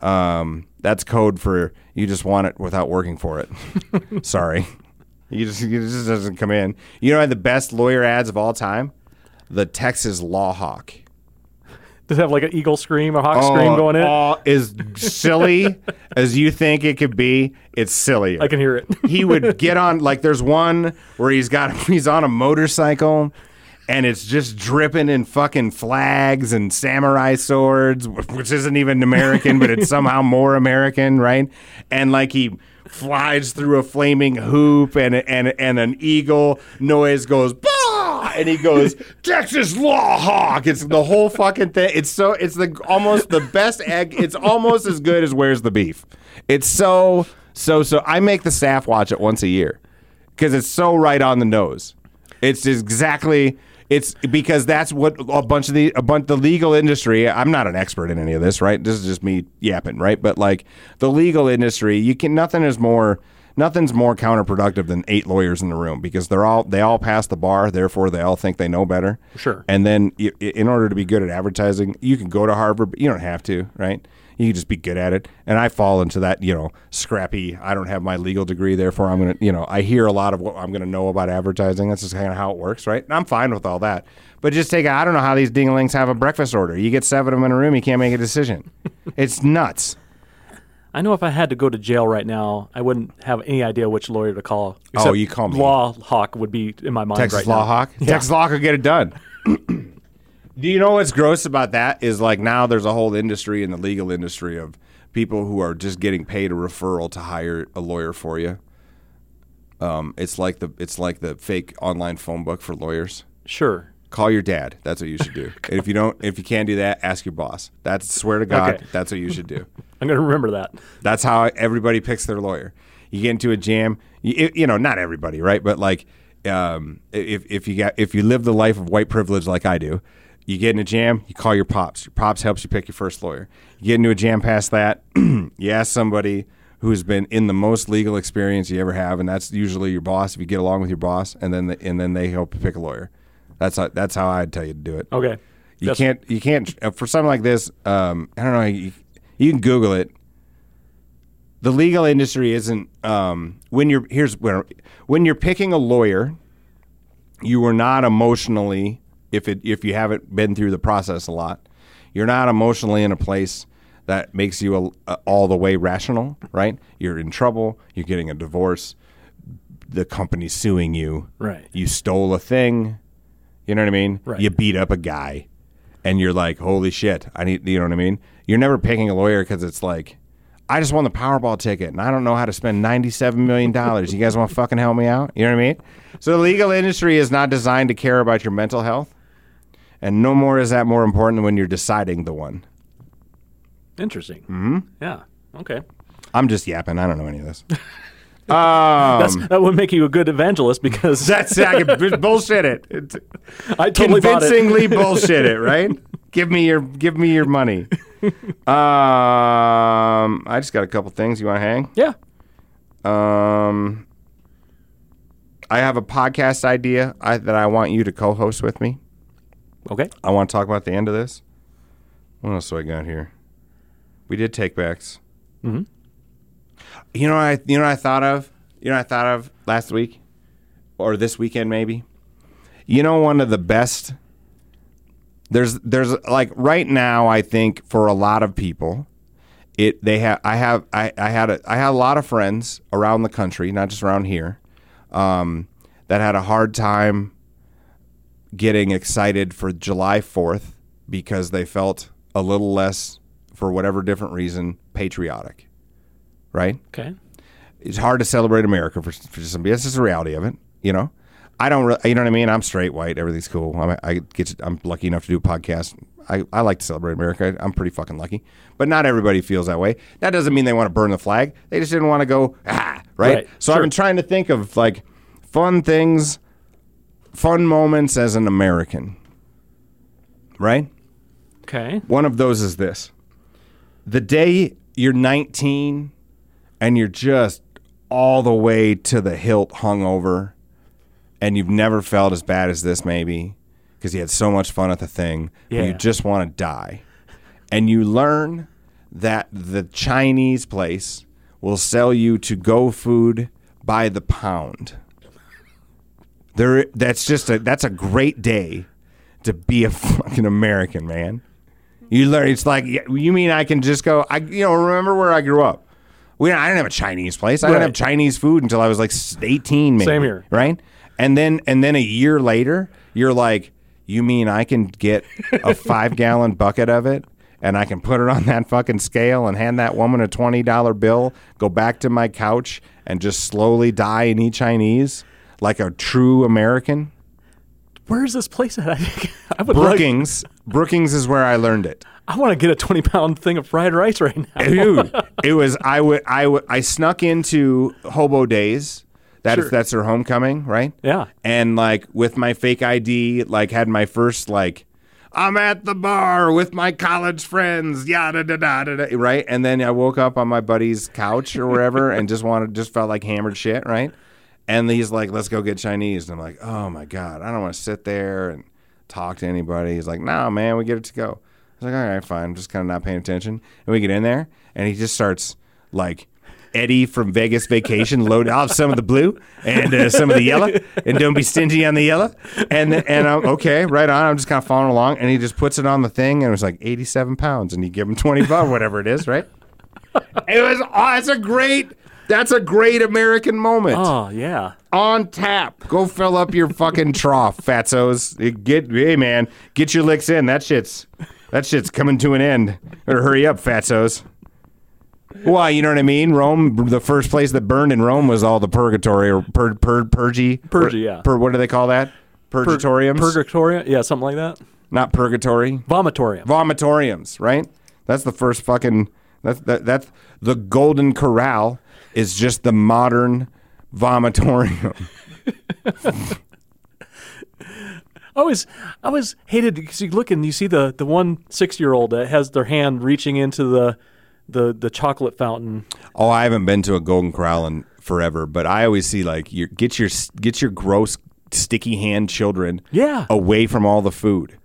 um, that's code for you just want it without working for it. Sorry, you just it just doesn't come in. You know, the best lawyer ads of all time, the Texas Law Hawk. Does it have like an eagle scream or hawk oh, scream going in? Oh, is silly as you think it could be. It's silly. I can hear it. he would get on like there's one where he's got he's on a motorcycle and it's just dripping in fucking flags and samurai swords which isn't even American but it's somehow more American right and like he flies through a flaming hoop and and and an eagle noise goes bah! And he goes Texas Law Hawk it's the whole fucking thing it's so it's the almost the best egg it's almost as good as where's the beef it's so so so I make the staff watch it once a year because it's so right on the nose. It's exactly it's because that's what a bunch of the a bunch the legal industry. I'm not an expert in any of this, right? This is just me yapping, right? But like the legal industry, you can nothing is more nothing's more counterproductive than eight lawyers in the room because they're all they all pass the bar, therefore they all think they know better. Sure. And then you, in order to be good at advertising, you can go to Harvard, but you don't have to, right? You can just be good at it. And I fall into that, you know, scrappy. I don't have my legal degree, therefore I'm gonna, you know, I hear a lot of what I'm gonna know about advertising. That's just kind of how it works, right? And I'm fine with all that. But just take, I don't know how these dinglings have a breakfast order. You get seven of them in a room, you can't make a decision. it's nuts. I know if I had to go to jail right now, I wouldn't have any idea which lawyer to call. Oh, you call me. Law Hawk would be in my mind Texas right Law now. Hawk. Texas Law could get it done. Do you know what's gross about that? Is like now there's a whole industry in the legal industry of people who are just getting paid a referral to hire a lawyer for you. Um, it's like the it's like the fake online phone book for lawyers. Sure. Call your dad. That's what you should do. and if you don't, if you can't do that, ask your boss. That's swear to God, Okay. that's what you should do. I'm going to remember that. That's how everybody picks their lawyer. You get into a jam, you, you know, not everybody, right? But like, um, if if you got if you live the life of white privilege like I do, you get in a jam, you call your pops. Your pops helps you pick your first lawyer. You get into a jam past that, you ask somebody who's been in the most legal experience you ever have, and that's usually your boss. If you get along with your boss, and then the, and then they help you pick a lawyer. That's how, that's how I'd tell you to do it. Okay. You That's- can't. You can't uh, for something like this. Um, I don't know. You, you can Google it. The legal industry isn't. Um, when you're here's where when you're picking a lawyer, you are not emotionally. If it if you haven't been through the process a lot, you're not emotionally in a place that makes you a, a, all the way rational. Right? You're in trouble. You're getting a divorce. The company's suing you. Right. You stole a thing. You know what I mean? Right. You beat up a guy, and you're like, "Holy shit! I need." You know what I mean? You're never picking a lawyer because it's like, I just won the Powerball ticket, and I don't know how to spend ninety-seven million dollars. You guys want to fucking help me out? You know what I mean? So the legal industry is not designed to care about your mental health, and no more is that more important than when you're deciding the one. Interesting. Mm-hmm. Yeah. Okay. I'm just yapping. I don't know any of this. That's, that would make you a good evangelist because Um, That's I can bullshit it. It's I totally bought it. convincingly bullshit it, right? Give me your give me your money. um, I just got a couple things. You want to hang? Yeah. Um, I have a podcast idea I, that I want you to co-host with me. Okay. I want to talk about the end of this. What else do I got here? We did take backs. Mm-hmm. You know, I you know what I thought of. You know, I thought of last week, or this weekend maybe. You know, one of the best. There's there's like right now. I think for a lot of people, it they have I have I, I had a I had a lot of friends around the country, not just around here, um, that had a hard time getting excited for July Fourth because they felt a little less, for whatever different reason, patriotic. Right? Okay. It's hard to celebrate America for for somebody. That's just the reality of it. You know. I don't, re- you know what I mean. I'm straight white. Everything's cool. I'm, I get, to- I'm lucky enough to do a podcast. I, I like to celebrate America. I'm pretty fucking lucky. But not everybody feels that way. That doesn't mean they want to burn the flag. They just didn't want to go ah right. Right. So I've been trying to think of like fun things, fun moments as an American. Right. Okay. One of those is this: the day you're 19 and you're just all the way to the hilt hungover, and you've never felt as bad as this, maybe because you had so much fun at the thing, but you just want to die, and you learn that the Chinese place will sell you to go food by the pound. There, that's just a that's a great day to be a fucking American, man. You learn. It's like you mean I can just go. I you know remember where I grew up. We I didn't have a Chinese place. I didn't Right. have Chinese food until I was like s- eighteen. Maybe, Same here. Right. And then and then a year later, you're like, you mean I can get a five gallon bucket of it? And I can put it on that fucking scale and hand that woman a twenty dollar bill, go back to my couch and just slowly die and eat Chinese like a true American. Where is this place at? I would like. Brookings. Brookings is where I learned it. I want to get a twenty pound thing of fried rice right now. Dude, it was I would I would I snuck into Hobo Days. That's Sure. that's their homecoming, right? Yeah. And like with my fake ID, like had my first like I'm at the bar with my college friends, yada da da da da, right? And then I woke up on my buddy's couch or wherever and just wanted just felt like hammered shit, right? And he's like, "Let's go get Chinese." And I'm like, "Oh my god, I don't want to sit there and talk to anybody." He's like, "No, man, we get it to go." I was like, "All right, fine." I'm just kind of not paying attention. And we get in there, and he just starts like Eddie from Vegas Vacation, load off some of the blue and uh, some of the yellow, and don't be stingy on the yellow. And and I'm okay, right on. I'm just kind of following along, and he just puts it on the thing, and it was like 87 pounds, and you give him 20 bucks, whatever it is, right? It was. Oh, it's a great. That's a great American moment Oh yeah. on tap. Go fill up your fucking trough, fatzos. You Get hey man, get your licks in. That shit's that shit's coming to an end. Better hurry up, fatzos. Why, you know what I mean? Rome, the first place that burned in Rome was all the purgatory or pur, pur, purgy. Purgy, yeah. Per, what do they call that? Purgatoriums? Purgatoria. Yeah, something like that. Not purgatory. Vomitorium. Vomitoriums, right? That's the first fucking. That's that, that's the Golden Corral is just the modern vomitorium. I always, I always hated because you look and you see the the one six year old that has their hand reaching into the the the chocolate fountain. Oh, I haven't been to a Golden Corral in forever, but I always see like your get your get your gross sticky hand children Yeah. away from all the food.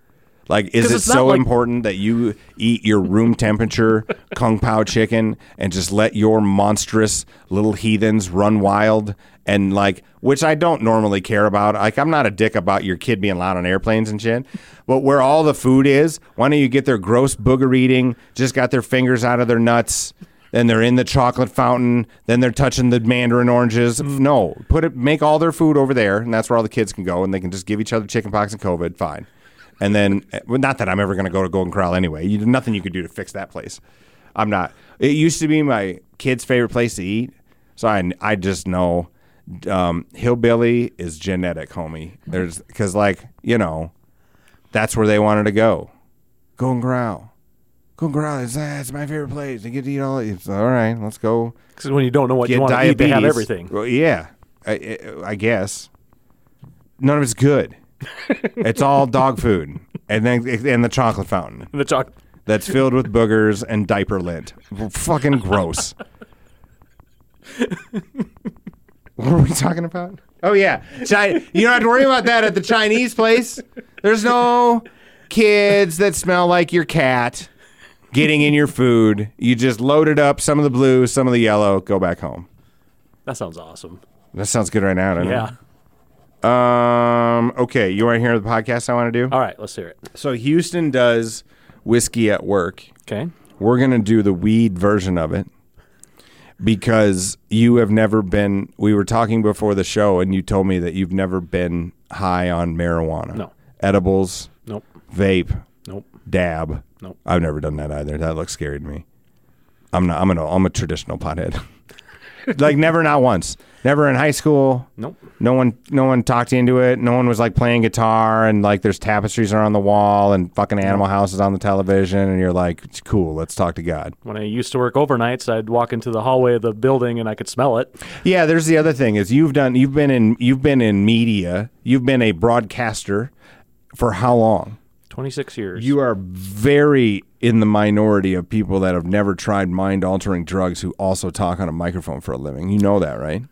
Like, is it so like- important that you eat your room temperature kung pao chicken and just let your monstrous little heathens run wild and like, which I don't normally care about. Like, I'm not a dick about your kid being loud on airplanes and shit. But where all the food is, why don't you get their gross booger eating? Just got their fingers out of their nuts. Then they're in the chocolate fountain. Then they're touching the mandarin oranges. No, put it, make all their food over there, and that's where all the kids can go, and they can just give each other chickenpox and COVID. Fine. And then, well, not that I'm ever going to go to Golden Corral anyway. You, nothing you could do to fix that place. I'm not. It used to be my kids' favorite place to eat, so I, I just know um, hillbilly is genetic, homie. There's because like you know, that's where they wanted to go. Golden Corral. Golden Corral is that's my favorite place. They get to eat all. It's all right. Let's go Because when you don't know what you want to eat, they have everything. Well, yeah, I, I, I guess none of it's good. it's all dog food, and then and the chocolate fountain. And the chocolate. that's filled with boogers and diaper lint. Fucking gross. what are we talking about? Oh yeah, Chi- you don't have to worry about that at the Chinese place. There's no kids that smell like your cat getting in your food. You just load it up, some of the blue, some of the yellow, go back home. That sounds awesome. That sounds good right now, Yeah. it? Um. Okay, you want to hear the podcast I want to do? All right, let's hear it. So Houston does whiskey at work. Okay. We're gonna do the weed version of it because you have never been. We were talking before the show, and you told me that you've never been high on marijuana. No. edibles, Nope. vape, Nope. dab. Nope. I've never done that either. That looks scary to me. I'm not. I'm an. I'm a traditional pothead. like never, not once. Never in high school. Nope. No one, no one talked into it. No one was like playing guitar and like there's tapestries around the wall and fucking Animal House is on the television and you're like, it's cool. Let's talk to God. When I used to work overnights, I'd walk into the hallway of the building and I could smell it. Yeah, there's the other thing is you've done, you've been in, you've been in media, you've been a broadcaster for how long? 26 years. You are very in the minority of people that have never tried mind altering drugs who also talk on a microphone for a living. You know that, right?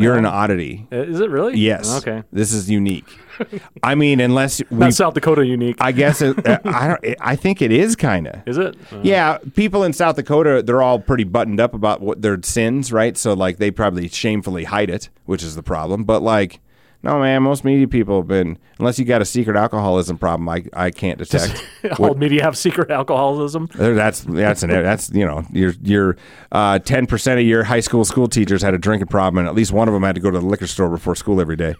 You're an oddity. Uh, Is it really? Yes. Okay. This is unique. I mean, unless we Not South Dakota unique. I guess it, uh, I don't. I think it is kind of. Is it? Uh, Yeah, people in South Dakota, they're all pretty buttoned up about what their sins, right? So like they probably shamefully hide it, which is the problem. But like, no man, most media people have been unless you got a secret alcoholism problem, I I can't detect. all media have secret alcoholism. That's that's an that's you know your your uh, ten percent of your high school school teachers had a drinking problem, and at least one of them had to go to the liquor store before school every day,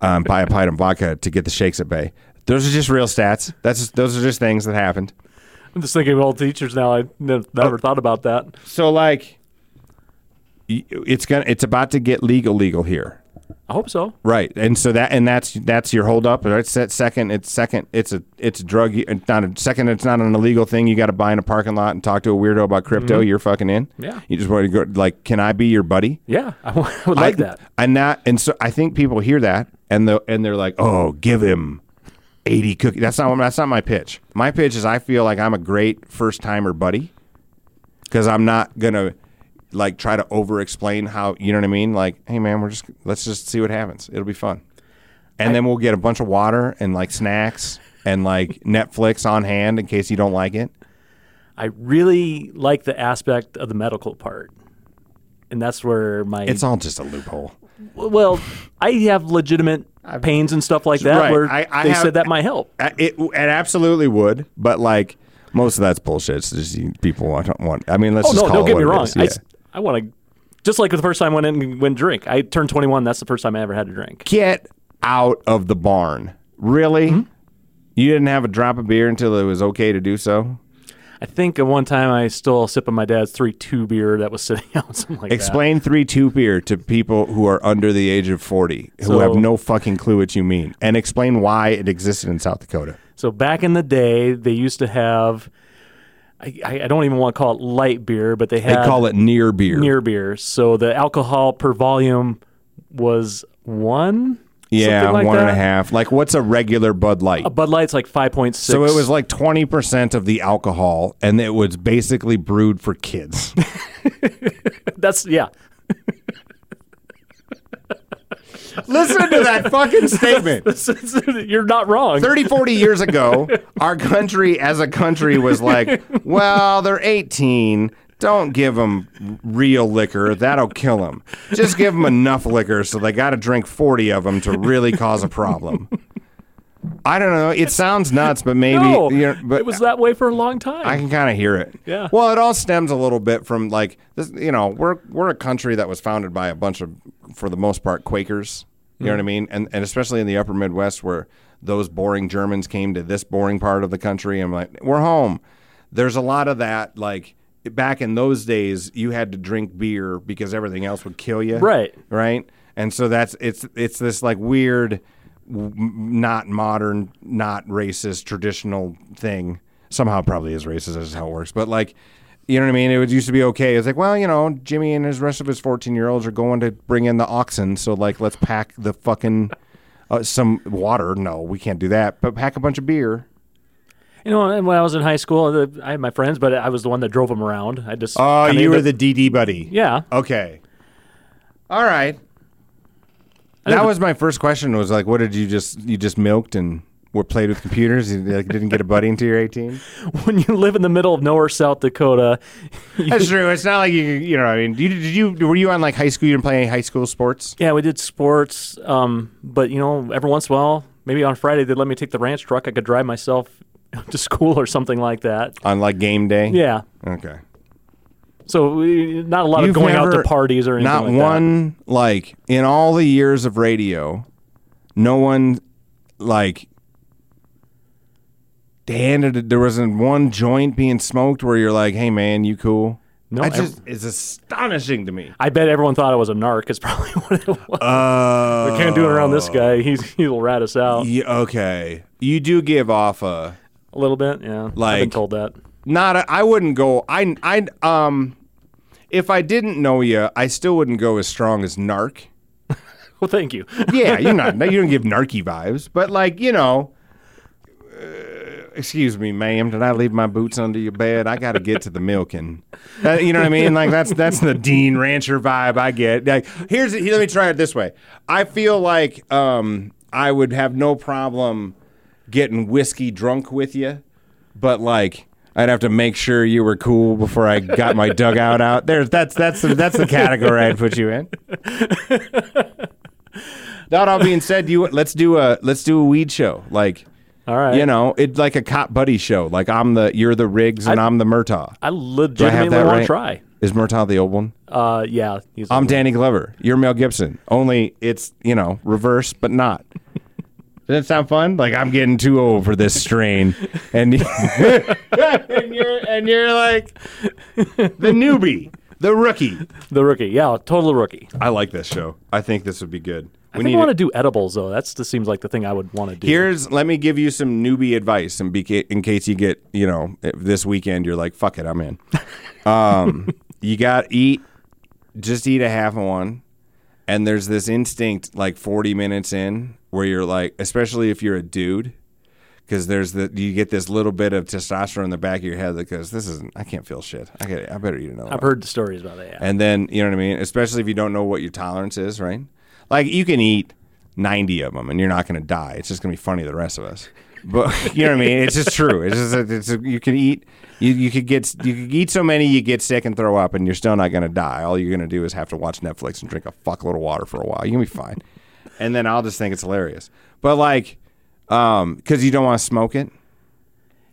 um, buy a pint of vodka to get the shakes at bay. Those are just real stats. That's just, those are just things that happened. I'm just thinking of old teachers now. I ne- never thought about that. So like, it's gonna it's about to get legal legal here. I hope so. Right, and so that and that's that's your hold up. Right? It's second. It's second. It's a it's a drug. It's not a second. It's not an illegal thing. You got to buy in a parking lot and talk to a weirdo about crypto. Mm-hmm. You're fucking in. Yeah. You just want to go like, can I be your buddy? Yeah, I would like I- that. And that and so I think people hear that and the and they're like, oh, give him eighty cookies. That's not that's not my pitch. My pitch is I feel like I'm a great first timer buddy because I'm not gonna like try to over explain how you know what I mean. Like, hey man, we're just let's just see what happens. It'll be fun, and then we'll get a bunch of water and like snacks and like Netflix on hand in case you don't like it. I really like the aspect of the medical part. And that's where my It's all just a loophole. well, I have legitimate pains and stuff like that Right. where I- I they have- said that might help. It, it absolutely would, but like most of that's bullshit. It's just you- people want, want. I mean, let's Oh just no, call don't it get what me wrong. is. I, Yeah. s- I want to just like the first time I went in and went drink. I turned 21. That's the first time I ever had a drink. Get out of the barn. Really? Mm-hmm. You didn't have a drop of beer until it was okay to do so? I think at one time I stole a sip of my dad's three two beer that was sitting out something like Explain 3 2 beer to people who are under the age of 40 who So- have no fucking clue what you mean. And explain why it existed in South Dakota. So back in the day, they used to have. I, I don't even want to call it light beer, but they They call it near beer. near beer. So the alcohol per volume was one. yeah, like one and a half. Like, what's a regular Bud Light? A Bud Light's like five point six. So it was like 20% of the alcohol, and it was basically brewed for kids. that's yeah. Listen to that fucking statement. You're not wrong. 30, 40 years ago, our country as a country was like, well, they're 18. Don't give them real liquor. That'll kill them. Just give them enough liquor so they got to drink 40 of them to really cause a problem. I don't know. It sounds nuts, but maybe. no, you know, but it was that way for a long time. I can kind of hear it. Yeah. Well, it all stems a little bit from like this. You know, we're we're a country that was founded by a bunch of, for the most part, Quakers. You know what I mm. mean? And and especially in the Upper Midwest, where those boring Germans came to this boring part of the country, and like we're home. There's a lot of that. Like back in those days, you had to drink beer because everything else would kill you. Right. Right. And so that's it's it's this like weird, not modern, not racist, traditional thing. Somehow probably is racist. That's how it works. But like, you know what I mean? It was used to be okay. It's like, well, you know, Jimmy and his rest of his fourteen year olds are going to bring in the oxen, so like, let's pack the fucking uh, some water. No, we can't do that. But pack a bunch of beer. You know, and when I was in high school, the, I had my friends, but I was the one that drove them around. I just Oh, you were ended- the DD buddy. yeah. Okay. All right. That was my first question. Was like, what did you just you just milked and were played with computers? You like, didn't get a buddy until you're 18. when you live in the middle of nowhere, South Dakota. That's true. It's not like you you know. I mean, you, did you were you on like high school? You didn't play any high school sports? Yeah, we did sports, um, but you know, every once in a while, maybe on Friday they'd let me take the ranch truck. I could drive myself to school or something like that. On like game day? Yeah. Okay. So we, not a lot of going out to parties or anything Not like that. one like in all the years of radio, no one like handed there wasn't one joint being smoked where you're like, hey man, you cool? No, I ev- just it's astonishing to me. I bet everyone thought I was a narc. Is probably what it was. Uh, we can't do it around this guy. He's he'll rat us out Yeah, okay, you do give off a a little bit. Yeah, I've been Like- told that. Not. I wouldn't go. I I um, if I didn't know you, I still wouldn't go as strong as narc. Well, thank you. Yeah, you're not. You don't give narky vibes, but like you know. uh, excuse me, ma'am. Did I leave my boots under your bed? I got to get to the milking. Uh, you know what I mean? Like that's that's the Dean Rancher vibe I get. Like here's here, let me try it this way. I feel like um, I would have no problem getting whiskey drunk with you, but like. I'd have to make sure you were cool before I got my dugout out. There's that's that's the, that's the category I'd put you in. That all being said, you let's do a let's do a weed show. Like All right. you know, it's like a cop buddy show. Like I'm the you're the Riggs and I, am the Murtaugh. I I legitimately that want right? to try. Is Murtaugh the old one? Uh, yeah. I'm Danny Glover. You're Mel Gibson. Only it's you know reverse, but not. Does that sound fun? Like I'm getting too old for this strain, and, and you're and you're like the newbie, the rookie. the rookie. Yeah, total rookie. I like this show. I think this would be good. I think I want to do edibles though. That's just seems like the thing I would want to do. Here's let me give you some newbie advice, and be, in case you get you know this weekend you're like fuck it, I'm in. Um, you got eat, just eat a half of one, and there's this instinct like 40 minutes in where you're like, especially if you're a dude, because there's the you get this little bit of testosterone in the back of your head that goes, this isn't, I can't feel shit. I get, I better eat another. I've one. heard the stories about that. Yeah. And then, you know what I mean? Especially if you don't know what your tolerance is, right? Like you can eat 90 of them and you're not going to die. It's just going to be funny to the rest of us. But you know what I mean? It's just true. It's just it's you can eat you you could get you could eat so many you get sick and throw up and you're still not going to die. All you're going to do is have to watch Netflix and drink a fuckload of water for a while. You're going to be fine. And then I'll just think it's hilarious. But like um cuz you don't want to smoke it.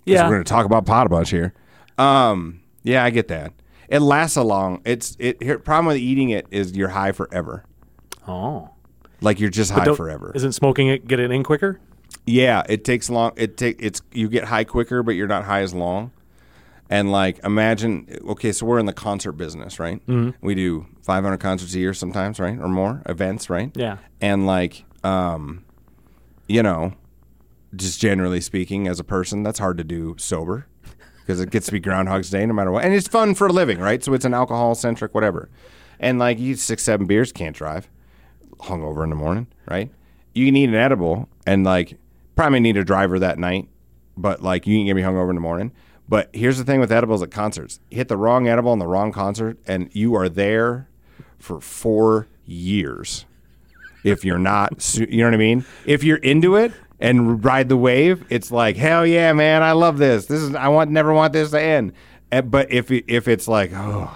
yeah. We're going to talk about pot a bunch here. Um, yeah, I get that. It lasts a long. It's it. Here, problem with eating it is you're high forever. oh. Like you're just high forever. Isn't smoking it get it in quicker? Yeah, it takes long. It take it's you get high quicker, but you're not high as long. And like imagine, okay, so we're in the concert business, right? Mm-hmm. We do 500 concerts a year sometimes, right, or more events, right? Yeah. And like, um, you know, just generally speaking, as a person, that's hard to do sober because it gets to be Groundhog's Day no matter what, and it's fun for a living, right? So it's an alcohol centric whatever. And like, you eat six, seven beers, can't drive, hungover in the morning, right? You need an edible, and like, probably need a driver that night, but like, you can get me hungover in the morning. But here's the thing with edibles at concerts: hit the wrong edible in the wrong concert, and you are there for four years if you're not, you know what I mean? If you're into it and ride the wave, it's like hell yeah, man! I love this. This is I want never want this to end. Eh, but if if it's like oh,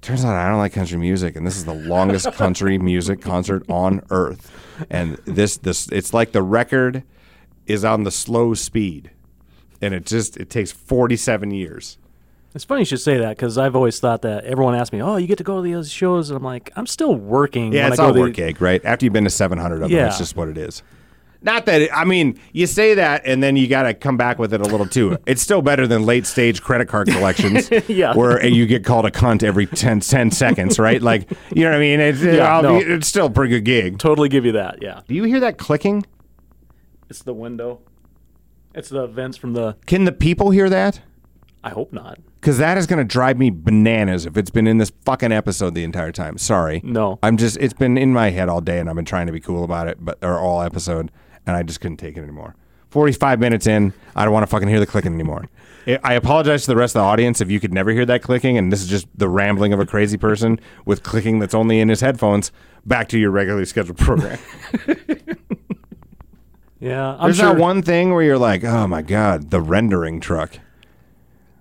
turns out I don't like country music, and this is the longest country music concert on earth, and this this it's like the record is on the slow speed, and it just it takes 47 years. It's funny you should say that because I've always thought that everyone asks me, "Oh, you get to go to these shows," and I'm like, "I'm still working." Yeah, when it's I go all work the- right? After you've been to 700 of them, Yeah. it's just what it is. Not that, it, I mean, you say that and then you got to come back with it a little too. It's still better than late stage credit card collections Yeah. where you get called a cunt every 10, 10 seconds, right? Like, you know what I mean? It's, Yeah, I'll no. be- it's still a pretty good gig. Totally give you that. Yeah, Do you hear that clicking? it's the window. It's the vents from the. Can the people hear that? I hope not. Because that is going to drive me bananas if it's been in this fucking episode the entire time. Sorry. No. I'm just, it's been in my head all day and I've been trying to be cool about it, but, or all episode, and I just couldn't take it anymore. 45 minutes in, I don't want to fucking hear the clicking anymore. I apologize to the rest of the audience if you could never hear that clicking, and this is just the rambling of a crazy person with clicking that's only in his headphones. Back to your regularly scheduled program. Yeah, I'm There's sure. not one thing where you're like, oh my god, the rendering truck.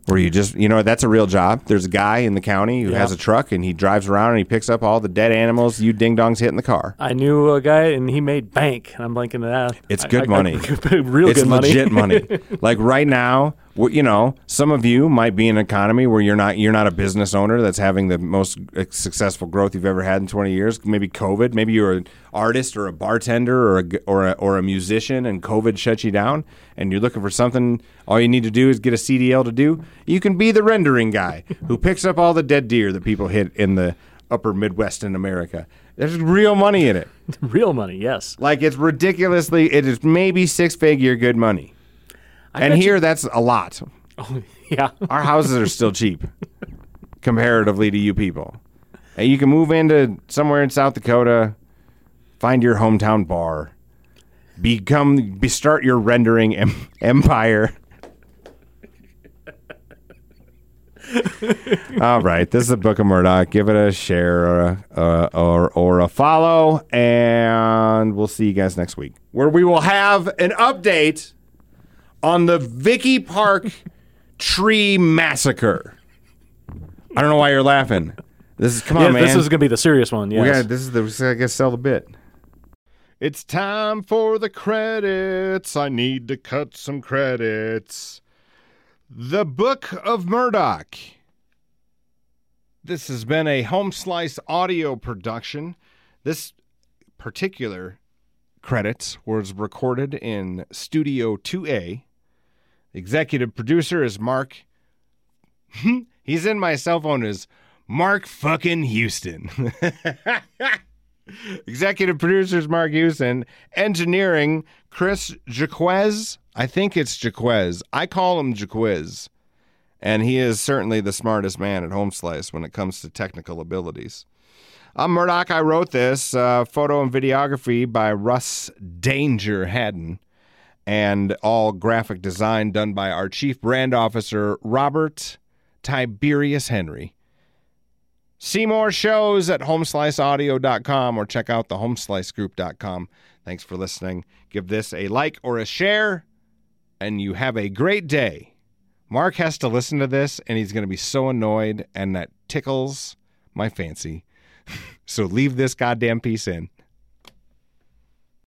Where you just, you know, that's a real job. There's a guy in the county who Yeah. has a truck and he drives around and he picks up all the dead animals you ding dongs hit in the car. I knew a guy and he made bank, and I'm blanking that. It's I- good I- money. real it's good money. legit money. like right now, you know, some of you might be in an economy where you're not you're not a business owner that's having the most uh, successful growth you've ever had in 20 years. Maybe COVID. Maybe you're an artist or a bartender or a or a, or a musician, and COVID shuts you down, and you're looking for something. All you need to do is get a CDL to do. You can be the rendering guy who picks up all the dead deer that people hit in the upper Midwest in America. There's real money in it. real money. Yes. Like it's ridiculously, it is maybe six figure good money. And bet you- here, that's a lot. Oh, yeah. Our houses are still cheap comparatively to you people. And you can move into somewhere in South Dakota, find your hometown bar, become, be, start your rendering em- empire. All right, this is the Book of Murdoch. Give it a share or a, uh, or or a follow, and we'll see you guys next week, where we will have an update on the Vicky Park tree massacre. I don't know why you're laughing. This is come on, yeah, man. this is gonna be the serious one. Yes. We gotta, this is the I guess sell the bit. It's time for the credits. I need to cut some credits. The Book of Murdoch. This has been a home slice audio production. This particular credits was recorded in Studio 2A. Executive producer is Mark. He's in my cell phone as Mark fucking Houston. Executive producers Mark Houston, engineering Chris Jaquez. I think it's Jaquez. I call him Jaquez. And he is certainly the smartest man at Home Slice when it comes to technical abilities. I'm Murdoch. I wrote this uh, photo and videography by Russ Danger Haddon, and all graphic design done by our chief brand officer Robert Tiberius Henry. See more shows at homesliceaudio.com or check out the homeslicegroup.com. Thanks for listening. Give this a like or a share, and you have a great day. Mark has to listen to this, and he's going to be so annoyed, and that tickles my fancy. so leave this goddamn piece in.